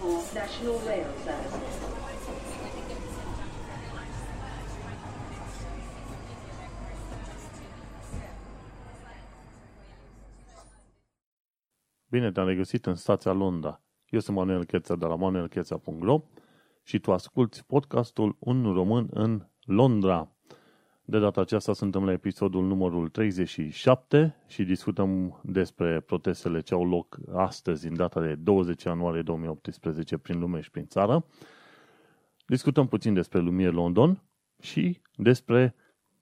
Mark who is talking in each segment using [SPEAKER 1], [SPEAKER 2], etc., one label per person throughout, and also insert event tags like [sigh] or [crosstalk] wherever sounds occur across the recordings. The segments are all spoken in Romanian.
[SPEAKER 1] for National Rail Service.
[SPEAKER 2] Bine te-am regăsit în stația Londra. Eu sunt Manuel Cheța de la manuelcheța.ro și tu asculti podcastul Un român în Londra. De data aceasta suntem la episodul numărul 37 și discutăm despre protestele ce au loc astăzi, în data de 20 ianuarie 2018, prin lume și prin țară. Discutăm puțin despre Lumiere London și despre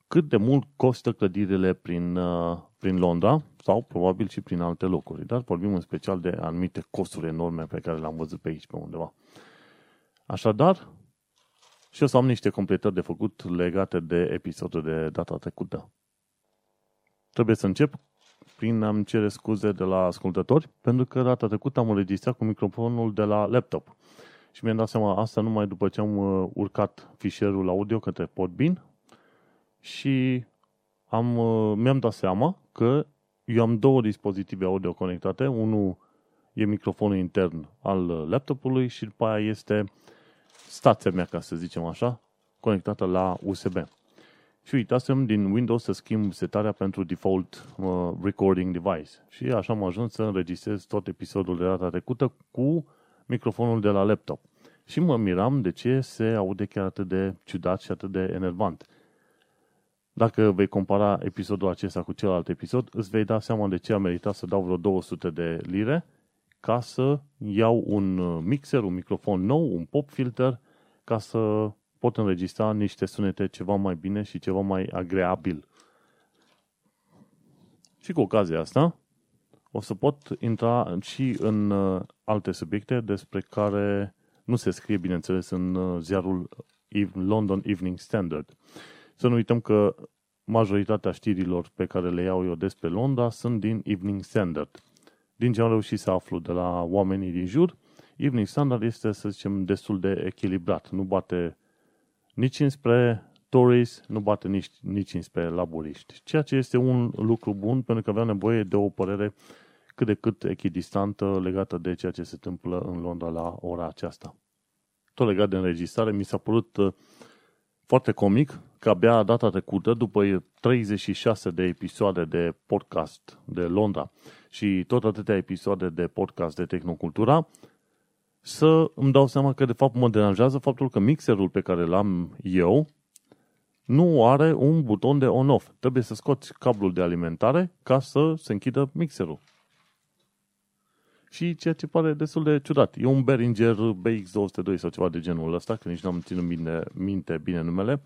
[SPEAKER 2] cât de mult costă clădirile prin, uh, prin Londra sau probabil și prin alte locuri. Dar vorbim în special de anumite costuri enorme pe care le-am văzut pe aici, pe undeva. Așadar, și o să am niște completări de făcut legate de episodul de data trecută. Trebuie să încep prin a-mi cere scuze de la ascultători, pentru că data trecută am înregistrat cu microfonul de la laptop. Și mi-am dat seama asta numai după ce am uh, urcat fișierul audio către Podbean și am, uh, mi-am dat seama că eu am două dispozitive audio conectate. Unul e microfonul intern al laptopului și după aia este stația mea, ca să zicem așa, conectată la USB. Și uitasem din Windows să schimb setarea pentru default uh, recording device. Și așa am ajuns să înregistrez tot episodul de data trecută cu microfonul de la laptop. Și mă miram de ce se aude chiar atât de ciudat și atât de enervant. Dacă vei compara episodul acesta cu celălalt episod, îți vei da seama de ce a meritat să dau vreo 200 de lire ca să iau un uh, mixer, un microfon nou, un pop filter, ca să pot înregistra niște sunete ceva mai bine și ceva mai agreabil. Și cu ocazia asta, o să pot intra și în uh, alte subiecte despre care nu se scrie, bineînțeles, în uh, ziarul London Evening Standard. Să nu uităm că majoritatea știrilor pe care le iau eu despre Londra sunt din Evening Standard. Din ce am reușit să aflu de la oamenii din jur, Evening Standard este, să zicem, destul de echilibrat. Nu bate nici înspre Tories, nu bate nici, nici înspre laburiști. Ceea ce este un lucru bun, pentru că avea nevoie de o părere cât de cât echidistantă legată de ceea ce se întâmplă în Londra la ora aceasta. Tot legat de înregistrare, mi s-a părut uh, foarte comic că abia data trecută, după 36 de episoade de podcast de Londra și tot atâtea episoade de podcast de Tehnocultura, să îmi dau seama că de fapt mă deranjează faptul că mixerul pe care l-am eu nu are un buton de on-off. Trebuie să scoți cablul de alimentare ca să se închidă mixerul. Și ceea ce pare destul de ciudat. E un Behringer BX202 sau ceva de genul ăsta, că nici nu am ținut bine, minte bine numele.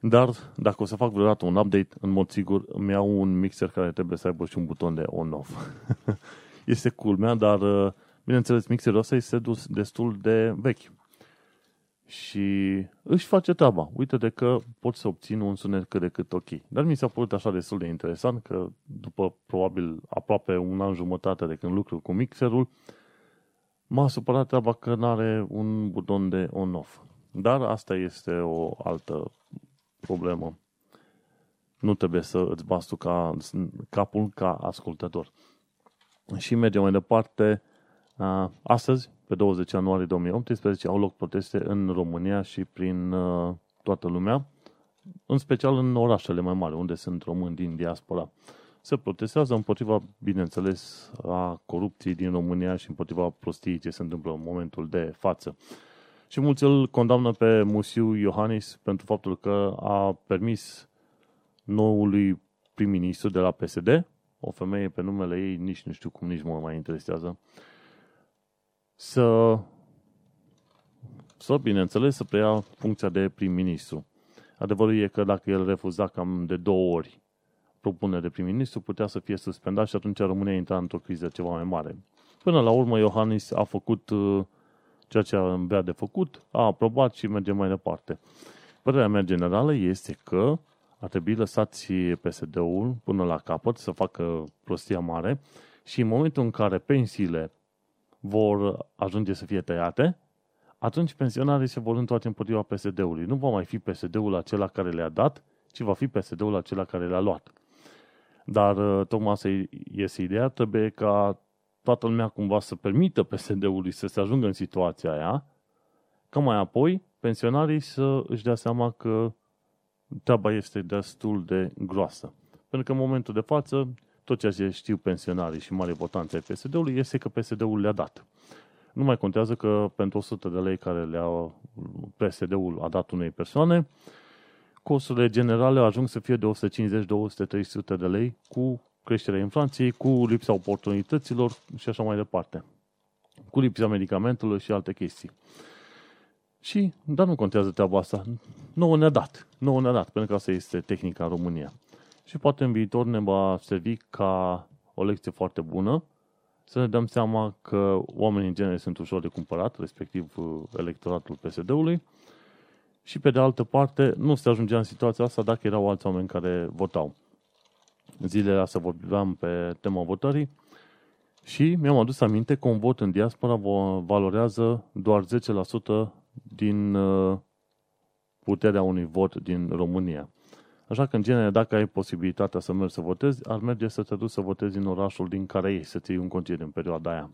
[SPEAKER 2] Dar dacă o să fac vreodată un update, în mod sigur îmi iau un mixer care trebuie să aibă și un buton de on-off. [laughs] este culmea, dar bineînțeles mixerul ăsta este destul de vechi și își face treaba. Uite de că pot să obțin un sunet cât de cât ok. Dar mi s-a părut așa destul de interesant că după probabil aproape un an jumătate de când lucru cu mixerul, m-a supărat treaba că nu are un buton de on-off. Dar asta este o altă problemă. Nu trebuie să îți bați tu ca, capul ca ascultător. Și mergem mai departe. Astăzi, pe 20 ianuarie 2018 au loc proteste în România și prin uh, toată lumea, în special în orașele mai mari, unde sunt români din diaspora. Se protestează împotriva, bineînțeles, a corupției din România și împotriva prostiei ce se întâmplă în momentul de față. Și mulți îl condamnă pe Musiu Iohannis pentru faptul că a permis noului prim-ministru de la PSD, o femeie pe numele ei, nici nu știu cum, nici mă mai interesează, să, să bineînțeles, să preia funcția de prim-ministru. Adevărul e că dacă el refuza cam de două ori propunere de prim-ministru, putea să fie suspendat și atunci România intra într-o criză ceva mai mare. Până la urmă, Iohannis a făcut uh, ceea ce avea de făcut, a aprobat și merge mai departe. Părerea mea generală este că ar trebui lăsați PSD-ul până la capăt să facă prostia mare și în momentul în care pensiile vor ajunge să fie tăiate, atunci pensionarii se vor întoarce împotriva PSD-ului. Nu va mai fi PSD-ul acela care le-a dat, ci va fi PSD-ul acela care le-a luat. Dar uh, tocmai asta este ideea, trebuie ca toată lumea cumva să permită PSD-ului să se ajungă în situația aia, ca mai apoi pensionarii să își dea seama că treaba este destul de groasă. Pentru că în momentul de față, tot ceea ce știu pensionarii și mari votanți ai PSD-ului este că PSD-ul le-a dat. Nu mai contează că pentru 100 de lei care le-a PSD-ul a dat unei persoane, costurile generale ajung să fie de 150, 200, 300 de lei cu creșterea inflației, cu lipsa oportunităților și așa mai departe. Cu lipsa medicamentelor și alte chestii. Și, dar nu contează treaba asta. Nouă ne-a dat. Nouă ne-a dat, pentru că asta este tehnica în România. Și poate în viitor ne va servi ca o lecție foarte bună să ne dăm seama că oamenii în genere sunt ușor de cumpărat, respectiv uh, electoratul PSD-ului, și pe de altă parte nu se ajungea în situația asta dacă erau alți oameni care votau. Zilele astea vorbeam pe tema votării și mi-am adus aminte că un vot în diaspora valorează doar 10% din uh, puterea unui vot din România. Așa că, în genere, dacă ai posibilitatea să mergi să votezi, ar merge să te duci să votezi în orașul din care ești, să-ți iei un concediu în perioada aia.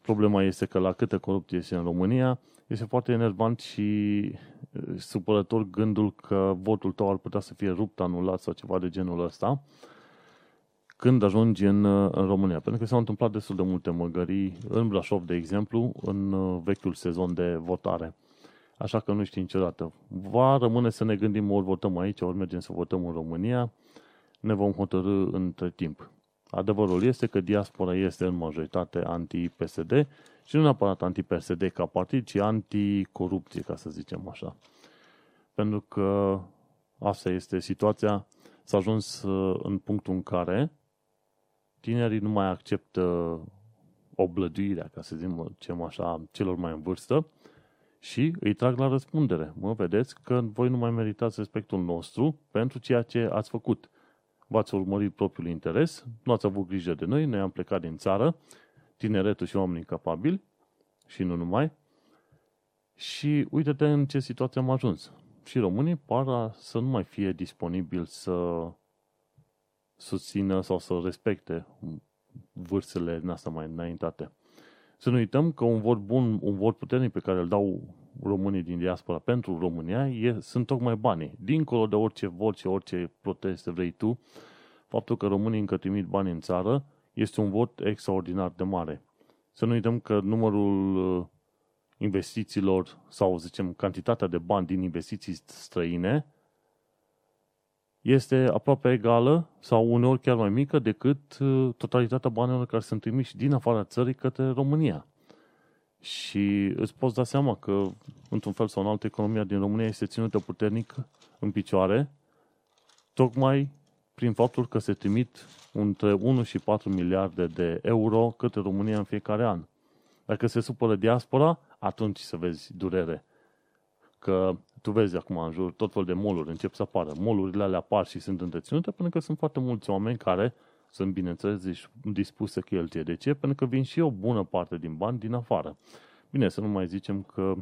[SPEAKER 2] Problema este că la câtă corupție este în România, este foarte enervant și uh, supărător gândul că votul tău ar putea să fie rupt, anulat sau ceva de genul ăsta când ajungi în, uh, în România. Pentru că s-au întâmplat destul de multe măgării în Brașov, de exemplu, în uh, vechiul sezon de votare. Așa că nu știi niciodată. Va rămâne să ne gândim ori votăm aici, ori mergem să votăm în România. Ne vom hotărâ între timp. Adevărul este că diaspora este în majoritate anti-PSD și nu neapărat anti-PSD ca partid, ci anti-corupție, ca să zicem așa. Pentru că asta este situația. S-a ajuns uh, în punctul în care tinerii nu mai acceptă oblăduirea, ca să zicem așa, celor mai în vârstă și îi trag la răspundere. Mă vedeți că voi nu mai meritați respectul nostru pentru ceea ce ați făcut. V-ați urmărit propriul interes, nu ați avut grijă de noi, noi am plecat din țară, tineretul și oamenii capabili și nu numai. Și uite-te în ce situație am ajuns. Și românii par să nu mai fie disponibil să susțină sau să respecte vârstele din asta mai înaintate. Să nu uităm că un vot bun, un vot puternic pe care îl dau românii din diaspora pentru România e, sunt tocmai banii. Dincolo de orice vot și orice proteste vrei tu, faptul că românii încă trimit bani în țară este un vot extraordinar de mare. Să nu uităm că numărul uh, investițiilor sau, zicem, cantitatea de bani din investiții străine este aproape egală sau uneori chiar mai mică decât uh, totalitatea banilor care sunt trimiși din afara țării către România. Și îți poți da seama că, într-un fel sau în altă, economia din România este ținută puternic în picioare, tocmai prin faptul că se trimit între 1 și 4 miliarde de euro către România în fiecare an. Dacă se supără diaspora, atunci să vezi durere. Că tu vezi acum în jur tot fel de moluri încep să apară. Molurile alea apar și sunt întreținute pentru că sunt foarte mulți oameni care sunt, bineînțeles, dispuși să cheltuie. De ce? Pentru că vin și o bună parte din bani din afară. Bine, să nu mai zicem că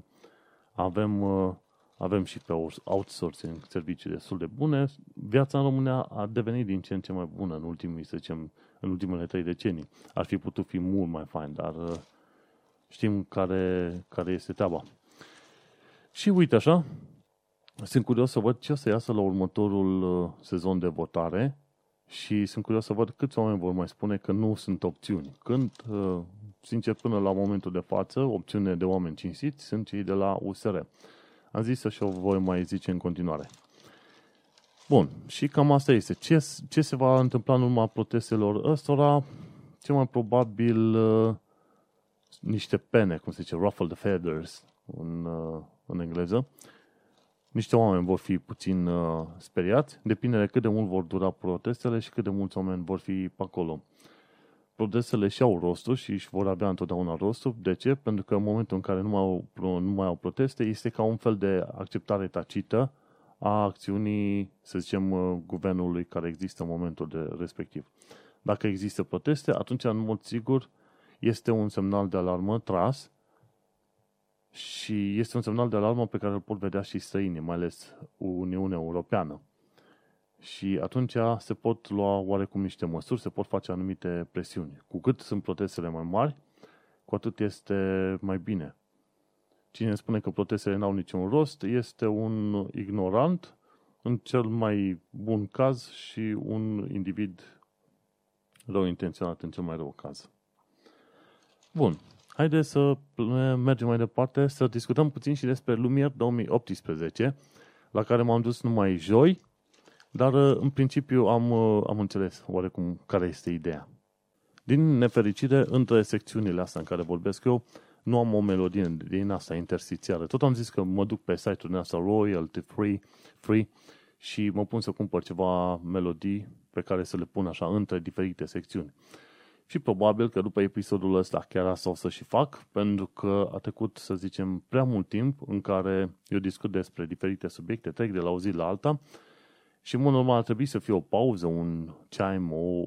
[SPEAKER 2] avem, uh, avem și pe outsourcing servicii destul de bune. Viața în România a devenit din ce în ce mai bună în ultimii, să zicem, în ultimele trei decenii. Ar fi putut fi mult mai fain, dar uh, știm care, care este treaba. Și uite așa, sunt curios să văd ce o să iasă la următorul uh, sezon de votare și sunt curios să văd câți oameni vor mai spune că nu sunt opțiuni. Când, uh, sincer, până la momentul de față, opțiune de oameni cinstiți sunt cei de la USR. Am zis să și o voi mai zice în continuare. Bun, și cam asta este. Ce, ce se va întâmpla în urma protestelor ăstora? Ce mai probabil uh, niște pene, cum se zice, ruffle the feathers în, uh, în engleză, niște oameni vor fi puțin uh, speriați, depinde de cât de mult vor dura protestele și cât de mulți oameni vor fi pe acolo. Protestele și-au rostul și își vor avea întotdeauna rostul. De ce? Pentru că în momentul în care nu mai au, nu mai au proteste, este ca un fel de acceptare tacită a acțiunii, să zicem, uh, guvernului care există în momentul de respectiv. Dacă există proteste, atunci, în mod sigur, este un semnal de alarmă tras și este un semnal de alarmă pe care îl pot vedea și străinii, mai ales Uniunea Europeană. Și atunci se pot lua oarecum niște măsuri, se pot face anumite presiuni. Cu cât sunt protestele mai mari, cu atât este mai bine. Cine spune că protestele n-au niciun rost este un ignorant, în cel mai bun caz, și un individ rău intenționat în cel mai rău caz. Bun, haideți să mergem mai departe, să discutăm puțin și despre Lumier 2018, la care m-am dus numai joi, dar în principiu am, am înțeles oarecum care este ideea. Din nefericire, între secțiunile astea în care vorbesc eu, nu am o melodie din asta interstițială. Tot am zis că mă duc pe site-ul din asta royalty free, free și mă pun să cumpăr ceva melodii pe care să le pun așa între diferite secțiuni. Și probabil că după episodul ăsta chiar asta o să și fac, pentru că a trecut, să zicem, prea mult timp în care eu discut despre diferite subiecte, trec de la o zi la alta și, în mod normal, ar trebui să fie o pauză, un chime, o,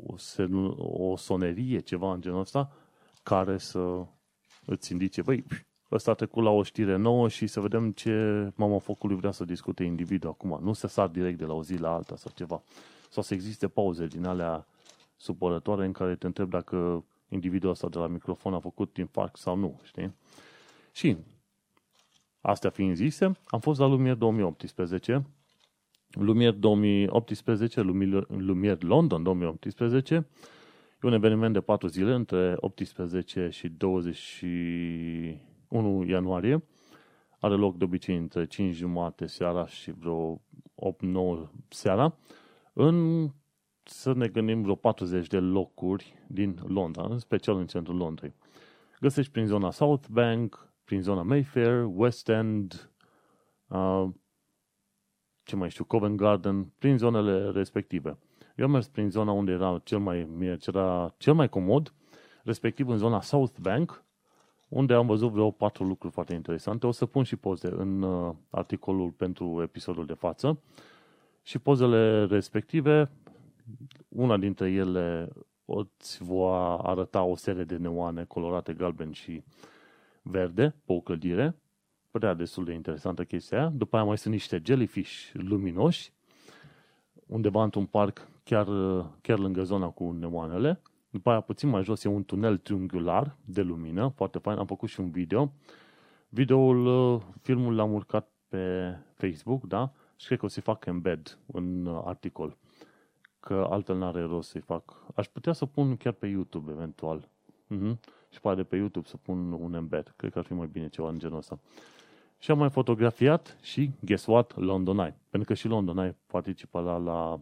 [SPEAKER 2] o sonerie, ceva în genul ăsta, care să îți indice, băi, ăsta a trecut la o știre nouă și să vedem ce mama focului vrea să discute individul acum. Nu să sar direct de la o zi la alta sau ceva. Sau să existe pauze din alea supărătoare în care te întreb dacă individul ăsta de la microfon a făcut infarct sau nu, știi? Și, astea fiind zise, am fost la Lumier 2018, Lumier 2018, Lumier, Lumier London 2018, e un eveniment de 4 zile între 18 și 21 ianuarie. Are loc de obicei între 5 jumate seara și vreo 8-9 seara în să ne gândim vreo 40 de locuri din Londra, în special în centrul Londrei. Găsești prin zona South Bank, prin zona Mayfair, West End, uh, ce mai știu, Covent Garden, prin zonele respective. Eu am mers prin zona unde era cel mai, era cel mai comod, respectiv în zona South Bank, unde am văzut vreo patru lucruri foarte interesante. O să pun și poze în uh, articolul pentru episodul de față. Și pozele respective una dintre ele îți va arăta o serie de neoane colorate galben și verde pe o clădire. Părea destul de interesantă chestia aia. După aia mai sunt niște jellyfish luminoși, undeva într-un parc chiar, chiar lângă zona cu neoanele. După aia puțin mai jos e un tunel triunghiular de lumină, foarte fain. Am făcut și un video. Videoul, filmul l-am urcat pe Facebook, da? Și cred că o să fac embed în articol că altfel n-are rost să-i fac. Aș putea să pun chiar pe YouTube, eventual. Uh-huh. Și poate pe YouTube să pun un embed. Cred că ar fi mai bine ceva în genul ăsta. Și am mai fotografiat și, guess what, London Eye. Pentru că și London Eye participa la, la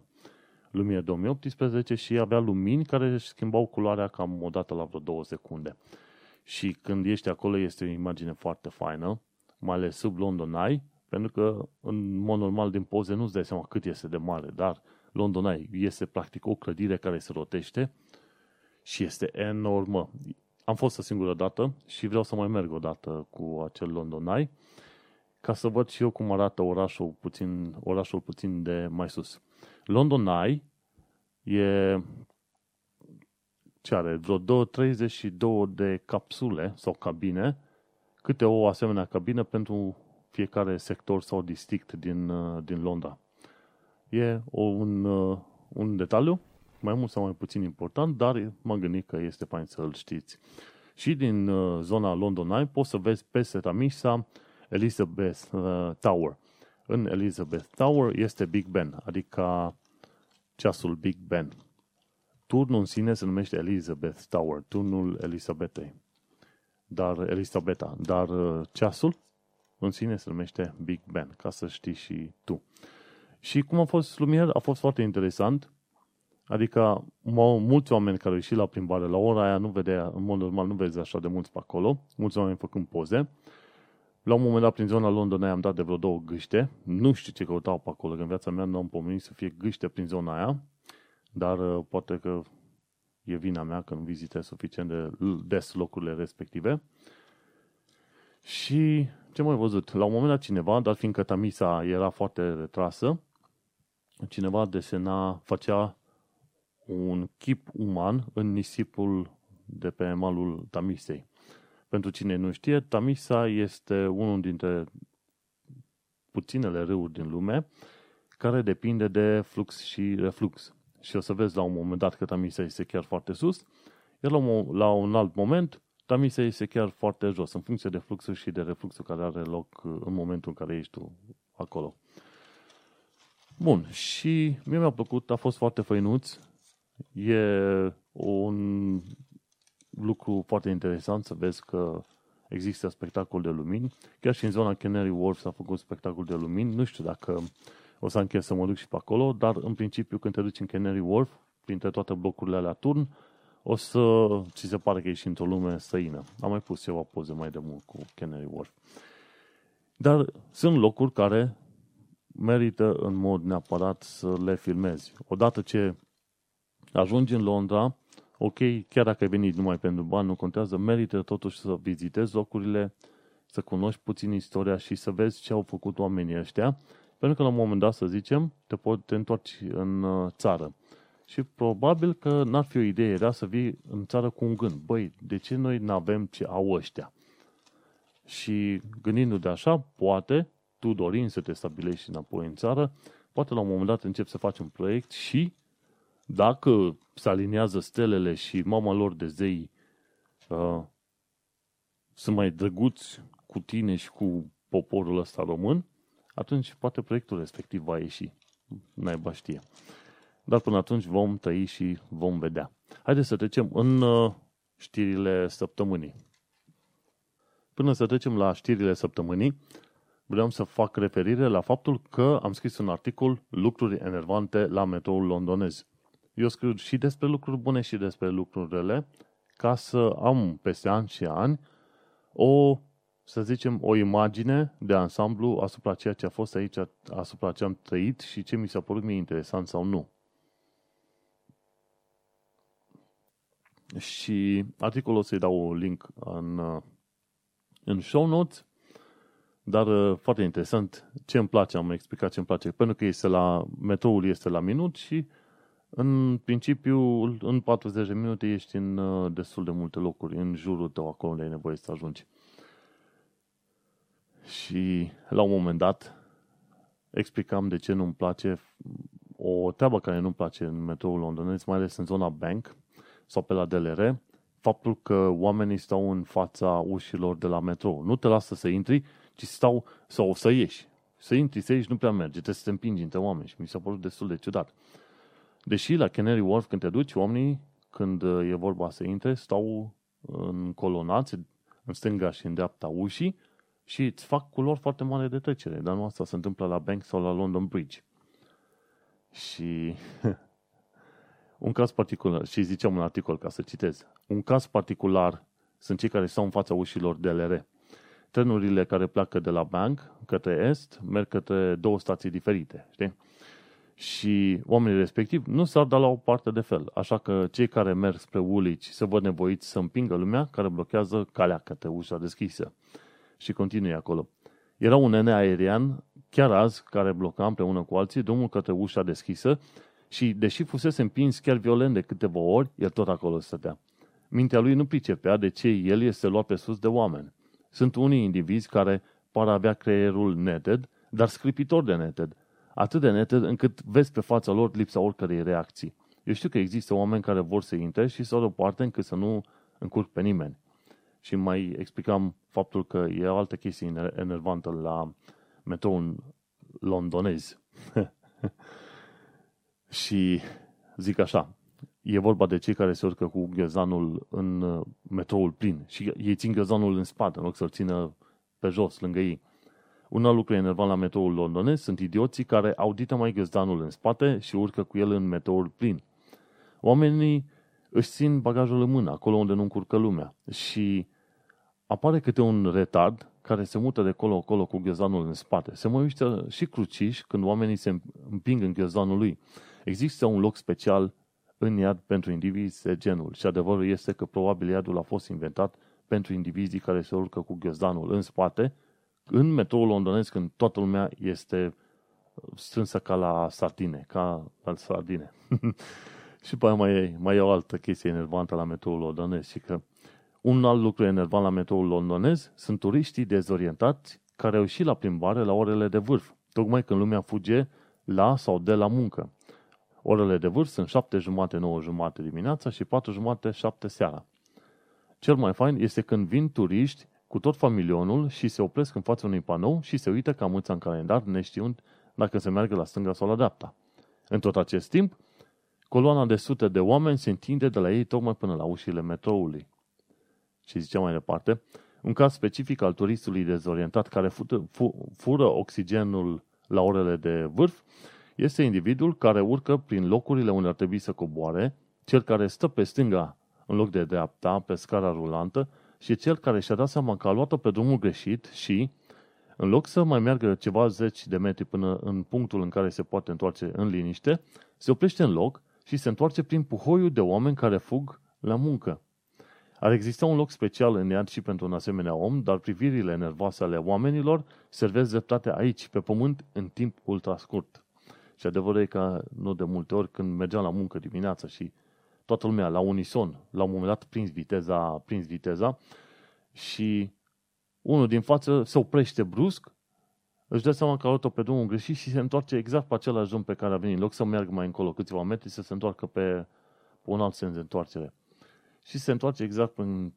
[SPEAKER 2] Lumina 2018 și avea lumini care își schimbau culoarea cam o dată la vreo două secunde. Și când ești acolo este o imagine foarte faină, mai ales sub London Eye, pentru că în mod normal din poze nu-ți dai seama cât este de mare, dar London Eye este practic o clădire care se rotește și este enormă. Am fost o singură dată și vreau să mai merg o dată cu acel London Eye ca să văd și eu cum arată orașul puțin, orașul puțin de mai sus. London Eye e ce are? Vreo 32 de capsule sau cabine, câte o asemenea cabină pentru fiecare sector sau district din, din Londra. E o, un, uh, un detaliu, mai mult sau mai puțin important, dar m-am gândit că este fain să-l știți. Și din uh, zona London Eye poți să vezi peste Tamisa Elizabeth uh, Tower. În Elizabeth Tower este Big Ben, adică ceasul Big Ben. Turnul în sine se numește Elizabeth Tower, turnul Elisabetei. Dar Elisabeta, dar ceasul în sine se numește Big Ben, ca să știi și tu. Și cum a fost Lumier, a fost foarte interesant. Adică mulți oameni care au ieșit la plimbare la ora aia nu vedea, în mod normal nu vezi așa de mulți pe acolo, mulți oameni făcând poze. La un moment dat, prin zona Londonei am dat de vreo două gâște. Nu știu ce căutau pe acolo, că în viața mea nu am pomenit să fie gâște prin zona aia, dar uh, poate că e vina mea că nu vizitez suficient de des locurile respective. Și ce mai văzut? La un moment dat cineva, dar fiindcă Tamisa era foarte retrasă, cineva desena, făcea un chip uman în nisipul de pe malul Tamisei. Pentru cine nu știe, Tamisa este unul dintre puținele râuri din lume care depinde de flux și reflux. Și o să vezi la un moment dat că tamisa este chiar foarte sus, iar la un, la un alt moment tamisa este chiar foarte jos, în funcție de fluxul și de refluxul care are loc în momentul în care ești tu acolo. Bun, și mie mi-a plăcut, a fost foarte făinuț, e un lucru foarte interesant să vezi că există spectacol de lumini. Chiar și în zona Canary Wharf s-a făcut spectacol de lumini. Nu știu dacă o să închei să mă duc și pe acolo, dar în principiu când te duci în Canary Wharf, printre toate blocurile alea turn, o să ți se pare că ești într-o lume străină. Am mai pus eu o poze mai de mult cu Canary Wharf. Dar sunt locuri care merită în mod neapărat să le filmezi. Odată ce ajungi în Londra, ok, chiar dacă ai venit numai pentru bani, nu contează, merită totuși să vizitezi locurile, să cunoști puțin istoria și să vezi ce au făcut oamenii ăștia, pentru că la un moment dat, să zicem, te poți te întorci în uh, țară. Și probabil că n-ar fi o idee rea să vii în țară cu un gând. Băi, de ce noi nu avem ce au ăștia? Și gândindu-te așa, poate, tu dorind să te stabilești înapoi în țară, poate la un moment dat începi să faci un proiect și dacă se aliniază stelele și mama lor de zei uh, sunt mai drăguți cu tine și cu poporul ăsta român, atunci poate proiectul respectiv va ieși. Naiba știe. Dar până atunci vom tăi și vom vedea. Haideți să trecem în uh, știrile săptămânii. Până să trecem la știrile săptămânii, vreau să fac referire la faptul că am scris un articol Lucruri enervante la metroul londonez. Eu scriu și despre lucruri bune și despre lucruri rele, ca să am peste ani și ani o, să zicem, o imagine de ansamblu asupra ceea ce a fost aici, asupra ce am trăit și ce mi s-a părut mie interesant sau nu. Și articolul o să-i dau un link în, în show notes, dar foarte interesant ce îmi place, am explicat ce îmi place, pentru că este la, metroul este la minut și în principiu, în 40 de minute ești în uh, destul de multe locuri, în jurul tău, acolo unde ai nevoie să ajungi. Și la un moment dat explicam de ce nu-mi place o treabă care nu-mi place în metroul londonez, mai ales în zona Bank sau pe la DLR, faptul că oamenii stau în fața ușilor de la metrou. Nu te lasă să intri, ci stau sau să ieși. Să intri, să ieși nu prea merge, trebuie să te împingi între oameni și mi s-a părut destul de ciudat. Deși la Canary Wharf, când te duci, oamenii, când uh, e vorba să intre, stau în colonați, în stânga și în dreapta ușii și îți fac culori foarte mare de trecere. Dar nu asta se întâmplă la Bank sau la London Bridge. Și [laughs] un caz particular, și ziceam un articol ca să citez, un caz particular sunt cei care stau în fața ușilor DLR. Trenurile care pleacă de la Bank către Est merg către două stații diferite, știi? și oamenii respectivi nu s-ar da la o parte de fel. Așa că cei care merg spre Woolwich se văd nevoiți să împingă lumea care blochează calea către ușa deschisă. Și continui acolo. Era un nene aerian, chiar azi, care bloca împreună cu alții drumul către ușa deschisă și, deși fusese împins chiar violent de câteva ori, el tot acolo stătea. Mintea lui nu pricepea de ce el este luat pe sus de oameni. Sunt unii indivizi care par avea creierul neted, dar scripitor de neted – atât de nete încât vezi pe fața lor lipsa oricărei reacții. Eu știu că există oameni care vor să intre și să o poarte încât să nu încurc pe nimeni. Și mai explicam faptul că e o altă chestie enervantă la metroul londonez. [laughs] și zic așa, e vorba de cei care se urcă cu ghezanul în uh, metroul plin și ei țin ghezanul în spate, în loc să-l țină pe jos, lângă ei. Un alt lucru enervant la metroul londonez sunt idioții care audită mai găzdanul în spate și urcă cu el în metroul plin. Oamenii își țin bagajul în mână, acolo unde nu încurcă lumea. Și apare câte un retard care se mută de colo-colo cu ghiozdanul în spate. Se mai uită și cruciș când oamenii se împing în ghiozdanul lui. Există un loc special în iad pentru indivizi de genul și adevărul este că probabil iadul a fost inventat pentru indivizii care se urcă cu ghiozdanul în spate în metroul londonez, când toată lumea este strânsă ca la sardine, ca la sardine. [laughs] și pe mai e, mai e o altă chestie enervantă la metroul londonez și că un alt lucru enervant la metroul londonez sunt turiștii dezorientați care au ieșit la plimbare la orele de vârf, tocmai când lumea fuge la sau de la muncă. Orele de vârf sunt 7 jumate, 9 jumate dimineața și 4 jumate, 7 seara. Cel mai fain este când vin turiști cu tot familionul și se opresc în fața unui panou și se uită ca mâța în calendar, neștiind dacă se meargă la stânga sau la dreapta. În tot acest timp, coloana de sute de oameni se întinde de la ei tocmai până la ușile metroului. Și zicea mai departe, un caz specific al turistului dezorientat care fură oxigenul la orele de vârf este individul care urcă prin locurile unde ar trebui să coboare, cel care stă pe stânga în loc de dreapta pe scara rulantă și cel care și-a dat seama că a luat-o pe drumul greșit și, în loc să mai meargă ceva zeci de metri până în punctul în care se poate întoarce în liniște, se oprește în loc și se întoarce prin puhoiul de oameni care fug la muncă. Ar exista un loc special în iad și pentru un asemenea om, dar privirile nervoase ale oamenilor servesc dreptate aici, pe pământ, în timp ultra scurt. Și adevărul e că nu de multe ori când mergeam la muncă dimineața și toată lumea la unison, la un moment dat prins viteza, prins viteza și unul din față se oprește brusc, își dă seama că a luat-o pe drumul greșit și se întoarce exact pe același drum pe care a venit. În loc să meargă mai încolo câțiva metri, să se întoarcă pe, pe un alt sens de întoarcere. Și se întoarce exact în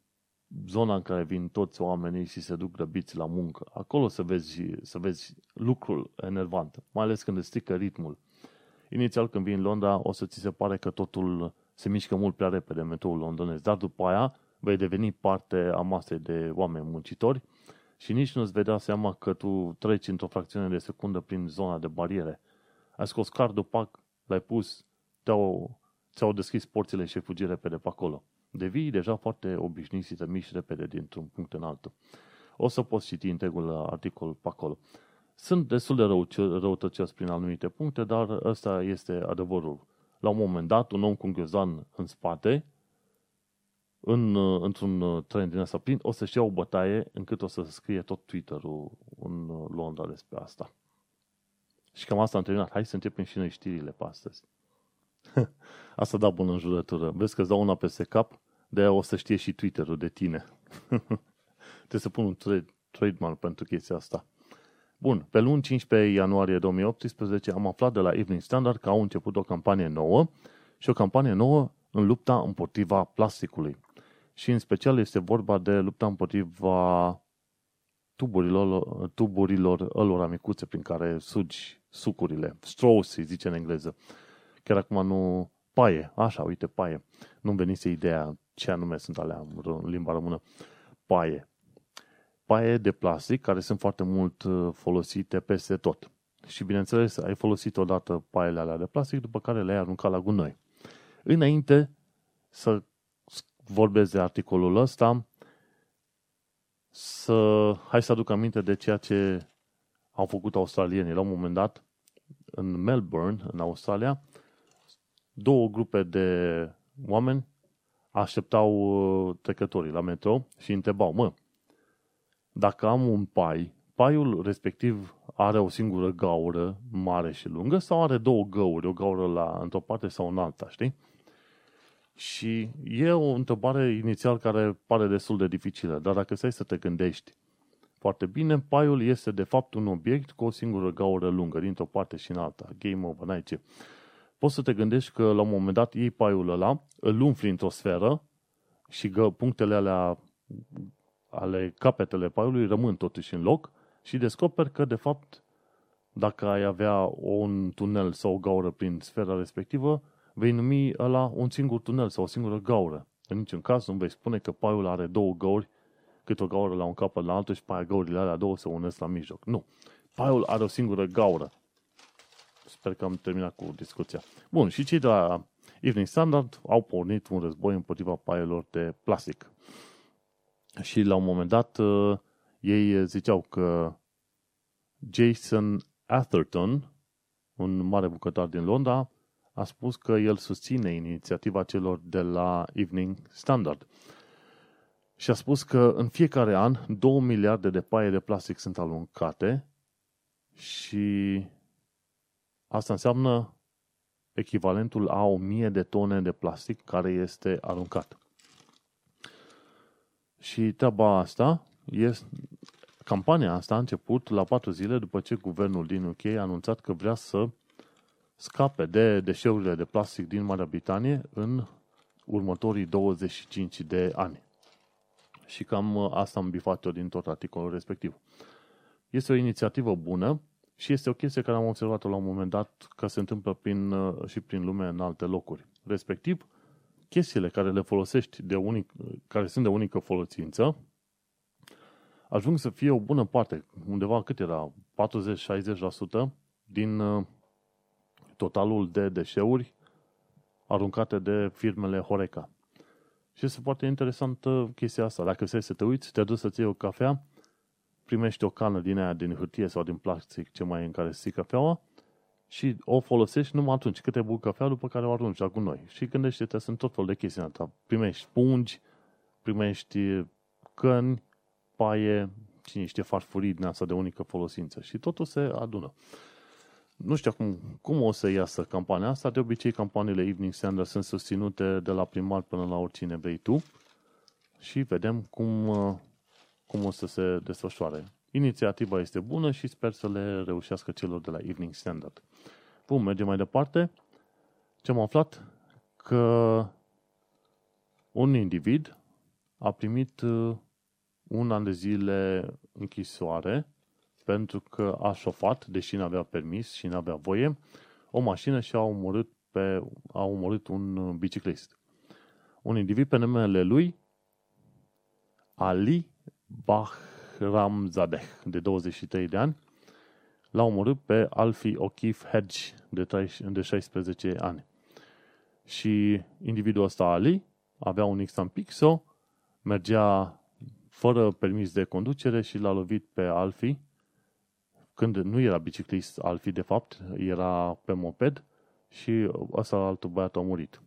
[SPEAKER 2] zona în care vin toți oamenii și se duc grăbiți la muncă. Acolo să vezi, să vezi lucrul enervant, mai ales când îți strică ritmul. Inițial când vii în Londra o să ți se pare că totul se mișcă mult prea repede metroul londonez, dar după aia vei deveni parte a masei de oameni muncitori și nici nu-ți vedea seama că tu treci într-o fracțiune de secundă prin zona de bariere. Ai scos cardul, pac, l-ai pus, te-au, ți-au deschis porțile și fugi repede pe acolo. Devii deja foarte obișnuit și te miști repede dintr-un punct în altul. O să poți citi întregul articol pe acolo. Sunt destul de rău, răutăcios prin anumite puncte, dar ăsta este adevărul la un moment dat, un om cu un ghiozdan în spate, în, într-un tren din asta plin, o să-și ia o bătaie încât o să scrie tot Twitter-ul în Londra despre asta. Și cam asta am terminat. Hai să începem și noi știrile pe astăzi. [laughs] asta da bună înjurătură. Vezi că îți dau una peste cap, de o să știe și Twitter-ul de tine. [laughs] Trebuie să pun un trade, trademark pentru chestia asta. Bun, pe luni 15 ianuarie 2018 am aflat de la Evening Standard că au început o campanie nouă și o campanie nouă în lupta împotriva plasticului. Și în special este vorba de lupta împotriva tuburilor, tuburilor ălora micuțe prin care sugi sucurile. Straws, se zice în engleză. Chiar acum nu... Paie, așa, uite, paie. Nu-mi venise ideea ce anume sunt alea în limba română. Paie paie de plastic care sunt foarte mult uh, folosite peste tot. Și bineînțeles, ai folosit odată paiele alea de plastic, după care le-ai aruncat la gunoi. Înainte să vorbesc de articolul ăsta, să, hai să aduc aminte de ceea ce au făcut australienii. La un moment dat, în Melbourne, în Australia, două grupe de oameni așteptau uh, trecătorii la metro și întrebau, mă, dacă am un pai, paiul respectiv are o singură gaură mare și lungă sau are două găuri, o gaură la într-o parte sau în alta, știi? Și e o întrebare inițial care pare destul de dificilă, dar dacă stai să te gândești foarte bine, paiul este de fapt un obiect cu o singură gaură lungă, dintr-o parte și în alta. Game over, n-ai ce. Poți să te gândești că la un moment dat iei paiul ăla, îl umfli într-o sferă și gă, punctele alea ale capetele paiului rămân totuși în loc și descoperi că, de fapt, dacă ai avea un tunel sau o gaură prin sfera respectivă, vei numi ăla un singur tunel sau o singură gaură. În niciun caz nu vei spune că paiul are două gauri, cât o gaură la un capăt la altul și pe aia gaurile alea două se unesc la mijloc. Nu. Paiul are o singură gaură. Sper că am terminat cu discuția. Bun, și cei de la Evening Standard au pornit un război împotriva paielor de plastic. Și la un moment dat uh, ei ziceau că Jason Atherton, un mare bucătar din Londra, a spus că el susține inițiativa celor de la Evening Standard. Și a spus că în fiecare an 2 miliarde de paie de plastic sunt aruncate și asta înseamnă echivalentul a 1000 de tone de plastic care este aruncat. Și treaba asta, este, campania asta a început la patru zile după ce guvernul din UK a anunțat că vrea să scape de deșeurile de plastic din Marea Britanie în următorii 25 de ani. Și cam uh, asta am bifat eu din tot articolul respectiv. Este o inițiativă bună și este o chestie care am observat-o la un moment dat că se întâmplă prin, uh, și prin lume în alte locuri. Respectiv, chestiile care le folosești de unic, care sunt de unică folosință, ajung să fie o bună parte, undeva cât era, 40-60% din uh, totalul de deșeuri aruncate de firmele Horeca. Și este foarte interesantă chestia asta. Dacă vrei să te uiți, te duci să-ți iei o cafea, primești o cană din aia din hârtie sau din plastic, ce mai e în care să cafeaua, și o folosești numai atunci cât te buc cafea, după care o arunci la noi. Și gândește-te, sunt tot fel de chestii asta. Primești pungi, primești căni, paie, cine știe, farfurii din asta de unică folosință. Și totul se adună. Nu știu acum cum o să iasă campania asta. De obicei, campaniile Evening Standard sunt susținute de la primar până la oricine vrei tu. Și vedem cum, cum o să se desfășoare. Inițiativa este bună și sper să le reușească celor de la Evening Standard. Bun, mergem mai departe. Ce am aflat? Că un individ a primit uh, un an de zile închisoare pentru că a șofat, deși nu avea permis și nu avea voie, o mașină și a omorât, pe, a omorât un biciclist. Un individ pe numele lui Ali Bahramzadeh, de 23 de ani, l-a omorât pe Alfie O'Keefe Hedge, de, 30, de 16 ani. Și individul ăsta, Ali, avea un Nissan Pixo, mergea fără permis de conducere și l-a lovit pe Alfie, când nu era biciclist Alfie, de fapt, era pe moped și ăsta altul băiat a murit.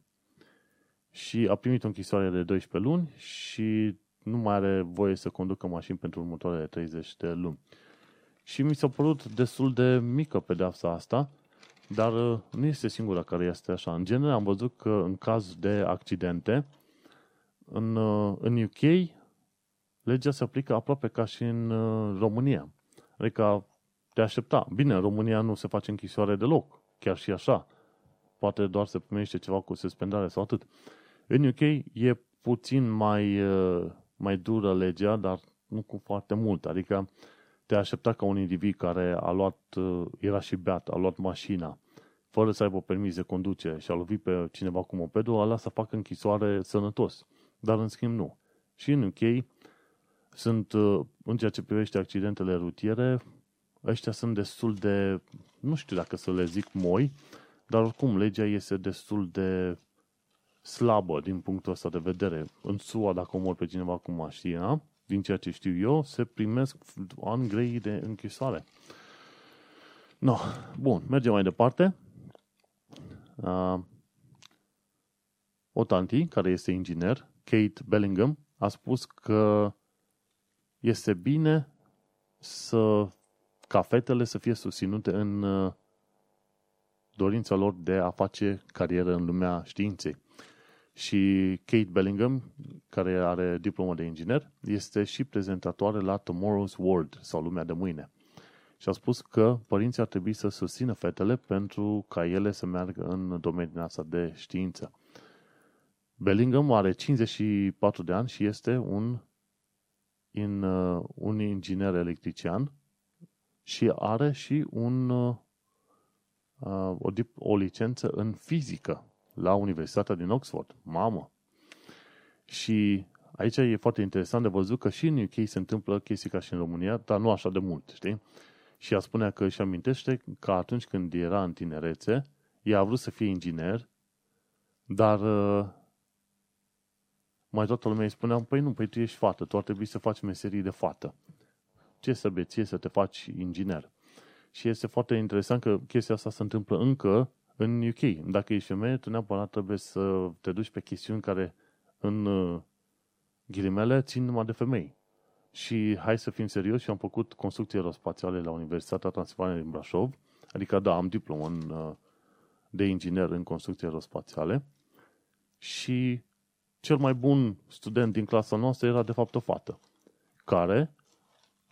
[SPEAKER 2] Și a primit o închisoare de 12 luni și nu mai are voie să conducă mașini pentru următoarele 30 de luni. Și mi s-a părut destul de mică pedeapsa asta, dar uh, nu este singura care este așa. În genere am văzut că în caz de accidente, în, uh, în UK, legea se aplică aproape ca și în uh, România. Adică te aștepta. Bine, în România nu se face închisoare deloc, chiar și așa. Poate doar se primește ceva cu suspendare sau atât. În UK e puțin mai, mai dură legea, dar nu cu foarte mult. Adică te aștepta ca un individ care a luat, era și beat, a luat mașina, fără să aibă permis de conducere și a lovit pe cineva cu mopedul, ala să facă închisoare sănătos. Dar în schimb nu. Și în UK sunt, în ceea ce privește accidentele rutiere, ăștia sunt destul de, nu știu dacă să le zic moi, dar oricum legea este destul de slabă din punctul ăsta de vedere. În SUA, dacă omor pe cineva cu mașina, din ceea ce știu eu, se primesc ani grei de închisoare. No, bun, mergem mai departe. Uh, o tanti, care este inginer, Kate Bellingham, a spus că este bine să ca fetele să fie susținute în uh, dorința lor de a face carieră în lumea științei. Și Kate Bellingham, care are diplomă de inginer, este și prezentatoare la Tomorrow's World, sau Lumea de Mâine. Și a spus că părinții ar trebui să susțină fetele pentru ca ele să meargă în domeniul asta de știință. Bellingham are 54 de ani și este un, in, uh, un inginer electrician și are și un, uh, o, o licență în fizică la Universitatea din Oxford. Mamă! Și aici e foarte interesant de văzut că și în UK se întâmplă chestii ca și în România, dar nu așa de mult, știi? Și a spunea că își amintește că atunci când era în tinerețe, ea a vrut să fie inginer, dar uh, mai toată lumea îi spunea, păi nu, păi tu ești fată, tu ar trebui să faci meserii de fată. Ce să beție să te faci inginer? Și este foarte interesant că chestia asta se întâmplă încă în UK. Dacă ești femeie, tu neapărat trebuie să te duci pe chestiuni care în uh, ghilimele țin numai de femei. Și hai să fim serios și am făcut construcții aerospațiale la Universitatea Transilvania din Brașov, adică da, am diplomă în, uh, de inginer în construcții aerospațiale și cel mai bun student din clasa noastră era de fapt o fată, care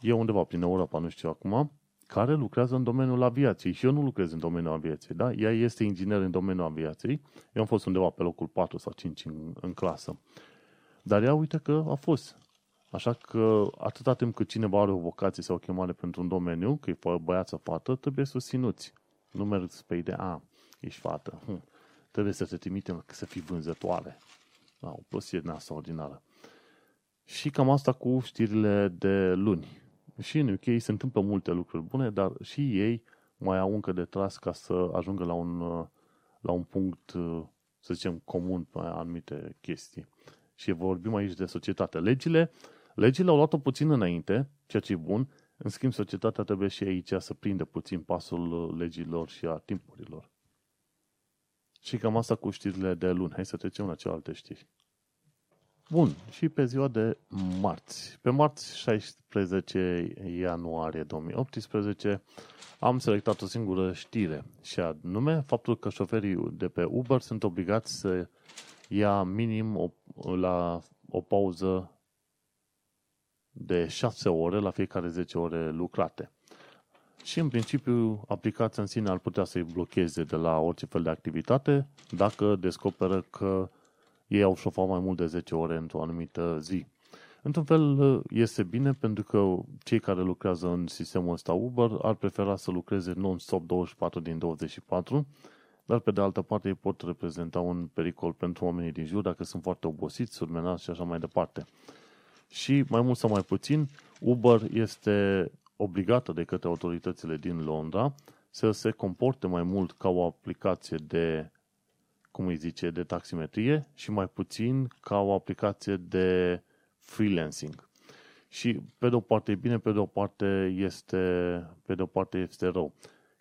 [SPEAKER 2] e undeva prin Europa, nu știu acum, care lucrează în domeniul aviației și eu nu lucrez în domeniul aviației, da? Ea este inginer în domeniul aviației. Eu am fost undeva pe locul 4 sau 5 în, în clasă. Dar ea uite că a fost. Așa că atâta timp cât cineva are o vocație sau o chemare pentru un domeniu, că e băiat sau fată, trebuie susținuți. Nu mergi pe ideea, ești fată. Hm. Trebuie să te trimitem să fii vânzătoare. Da, o prostie din asta ordinară. Și cam asta cu știrile de luni. Și în UK se întâmplă multe lucruri bune, dar și ei mai au încă de tras ca să ajungă la un, la un punct, să zicem, comun pe anumite chestii. Și vorbim aici de societate. Legile, legile au luat-o puțin înainte, ceea ce e bun, în schimb, societatea trebuie și aici să prindă puțin pasul legilor și a timpurilor. Și cam asta cu știrile de luni. Hai să trecem la celelalte știri. Bun, și pe ziua de marți. Pe marți 16 ianuarie 2018 am selectat o singură știre și anume faptul că șoferii de pe Uber sunt obligați să ia minim o, la o pauză de 6 ore la fiecare 10 ore lucrate. Și în principiu aplicația în sine ar putea să-i blocheze de la orice fel de activitate dacă descoperă că ei au șofat mai mult de 10 ore într-o anumită zi. Într-un fel este bine pentru că cei care lucrează în sistemul ăsta Uber ar prefera să lucreze non-stop 24 din 24, dar pe de altă parte ei pot reprezenta un pericol pentru oamenii din jur dacă sunt foarte obosiți, surmenați și așa mai departe. Și mai mult sau mai puțin, Uber este obligată de către autoritățile din Londra să se comporte mai mult ca o aplicație de cum îi zice, de taximetrie și mai puțin ca o aplicație de freelancing. Și pe de o parte e bine, pe de o parte este, pe de o parte este rău.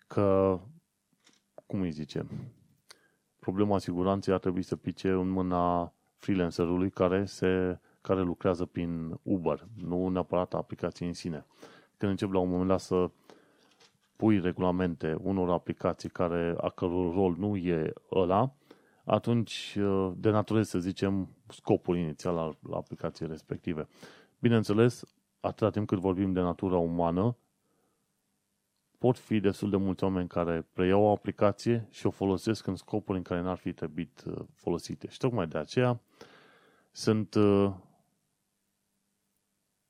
[SPEAKER 2] Că, cum îi zice, problema siguranței ar trebui să pice în mâna freelancerului care, se, care lucrează prin Uber, nu neapărat aplicații în sine. Când încep la un moment dat să pui regulamente unor aplicații care, a căror rol nu e ăla, atunci uh, denaturezi, să zicem, scopul inițial al aplicației respective. Bineînțeles, atâta timp cât vorbim de natura umană, pot fi destul de mulți oameni care preiau o aplicație și o folosesc în scopuri în care n-ar fi trebuit uh, folosite. Și tocmai de aceea sunt, uh,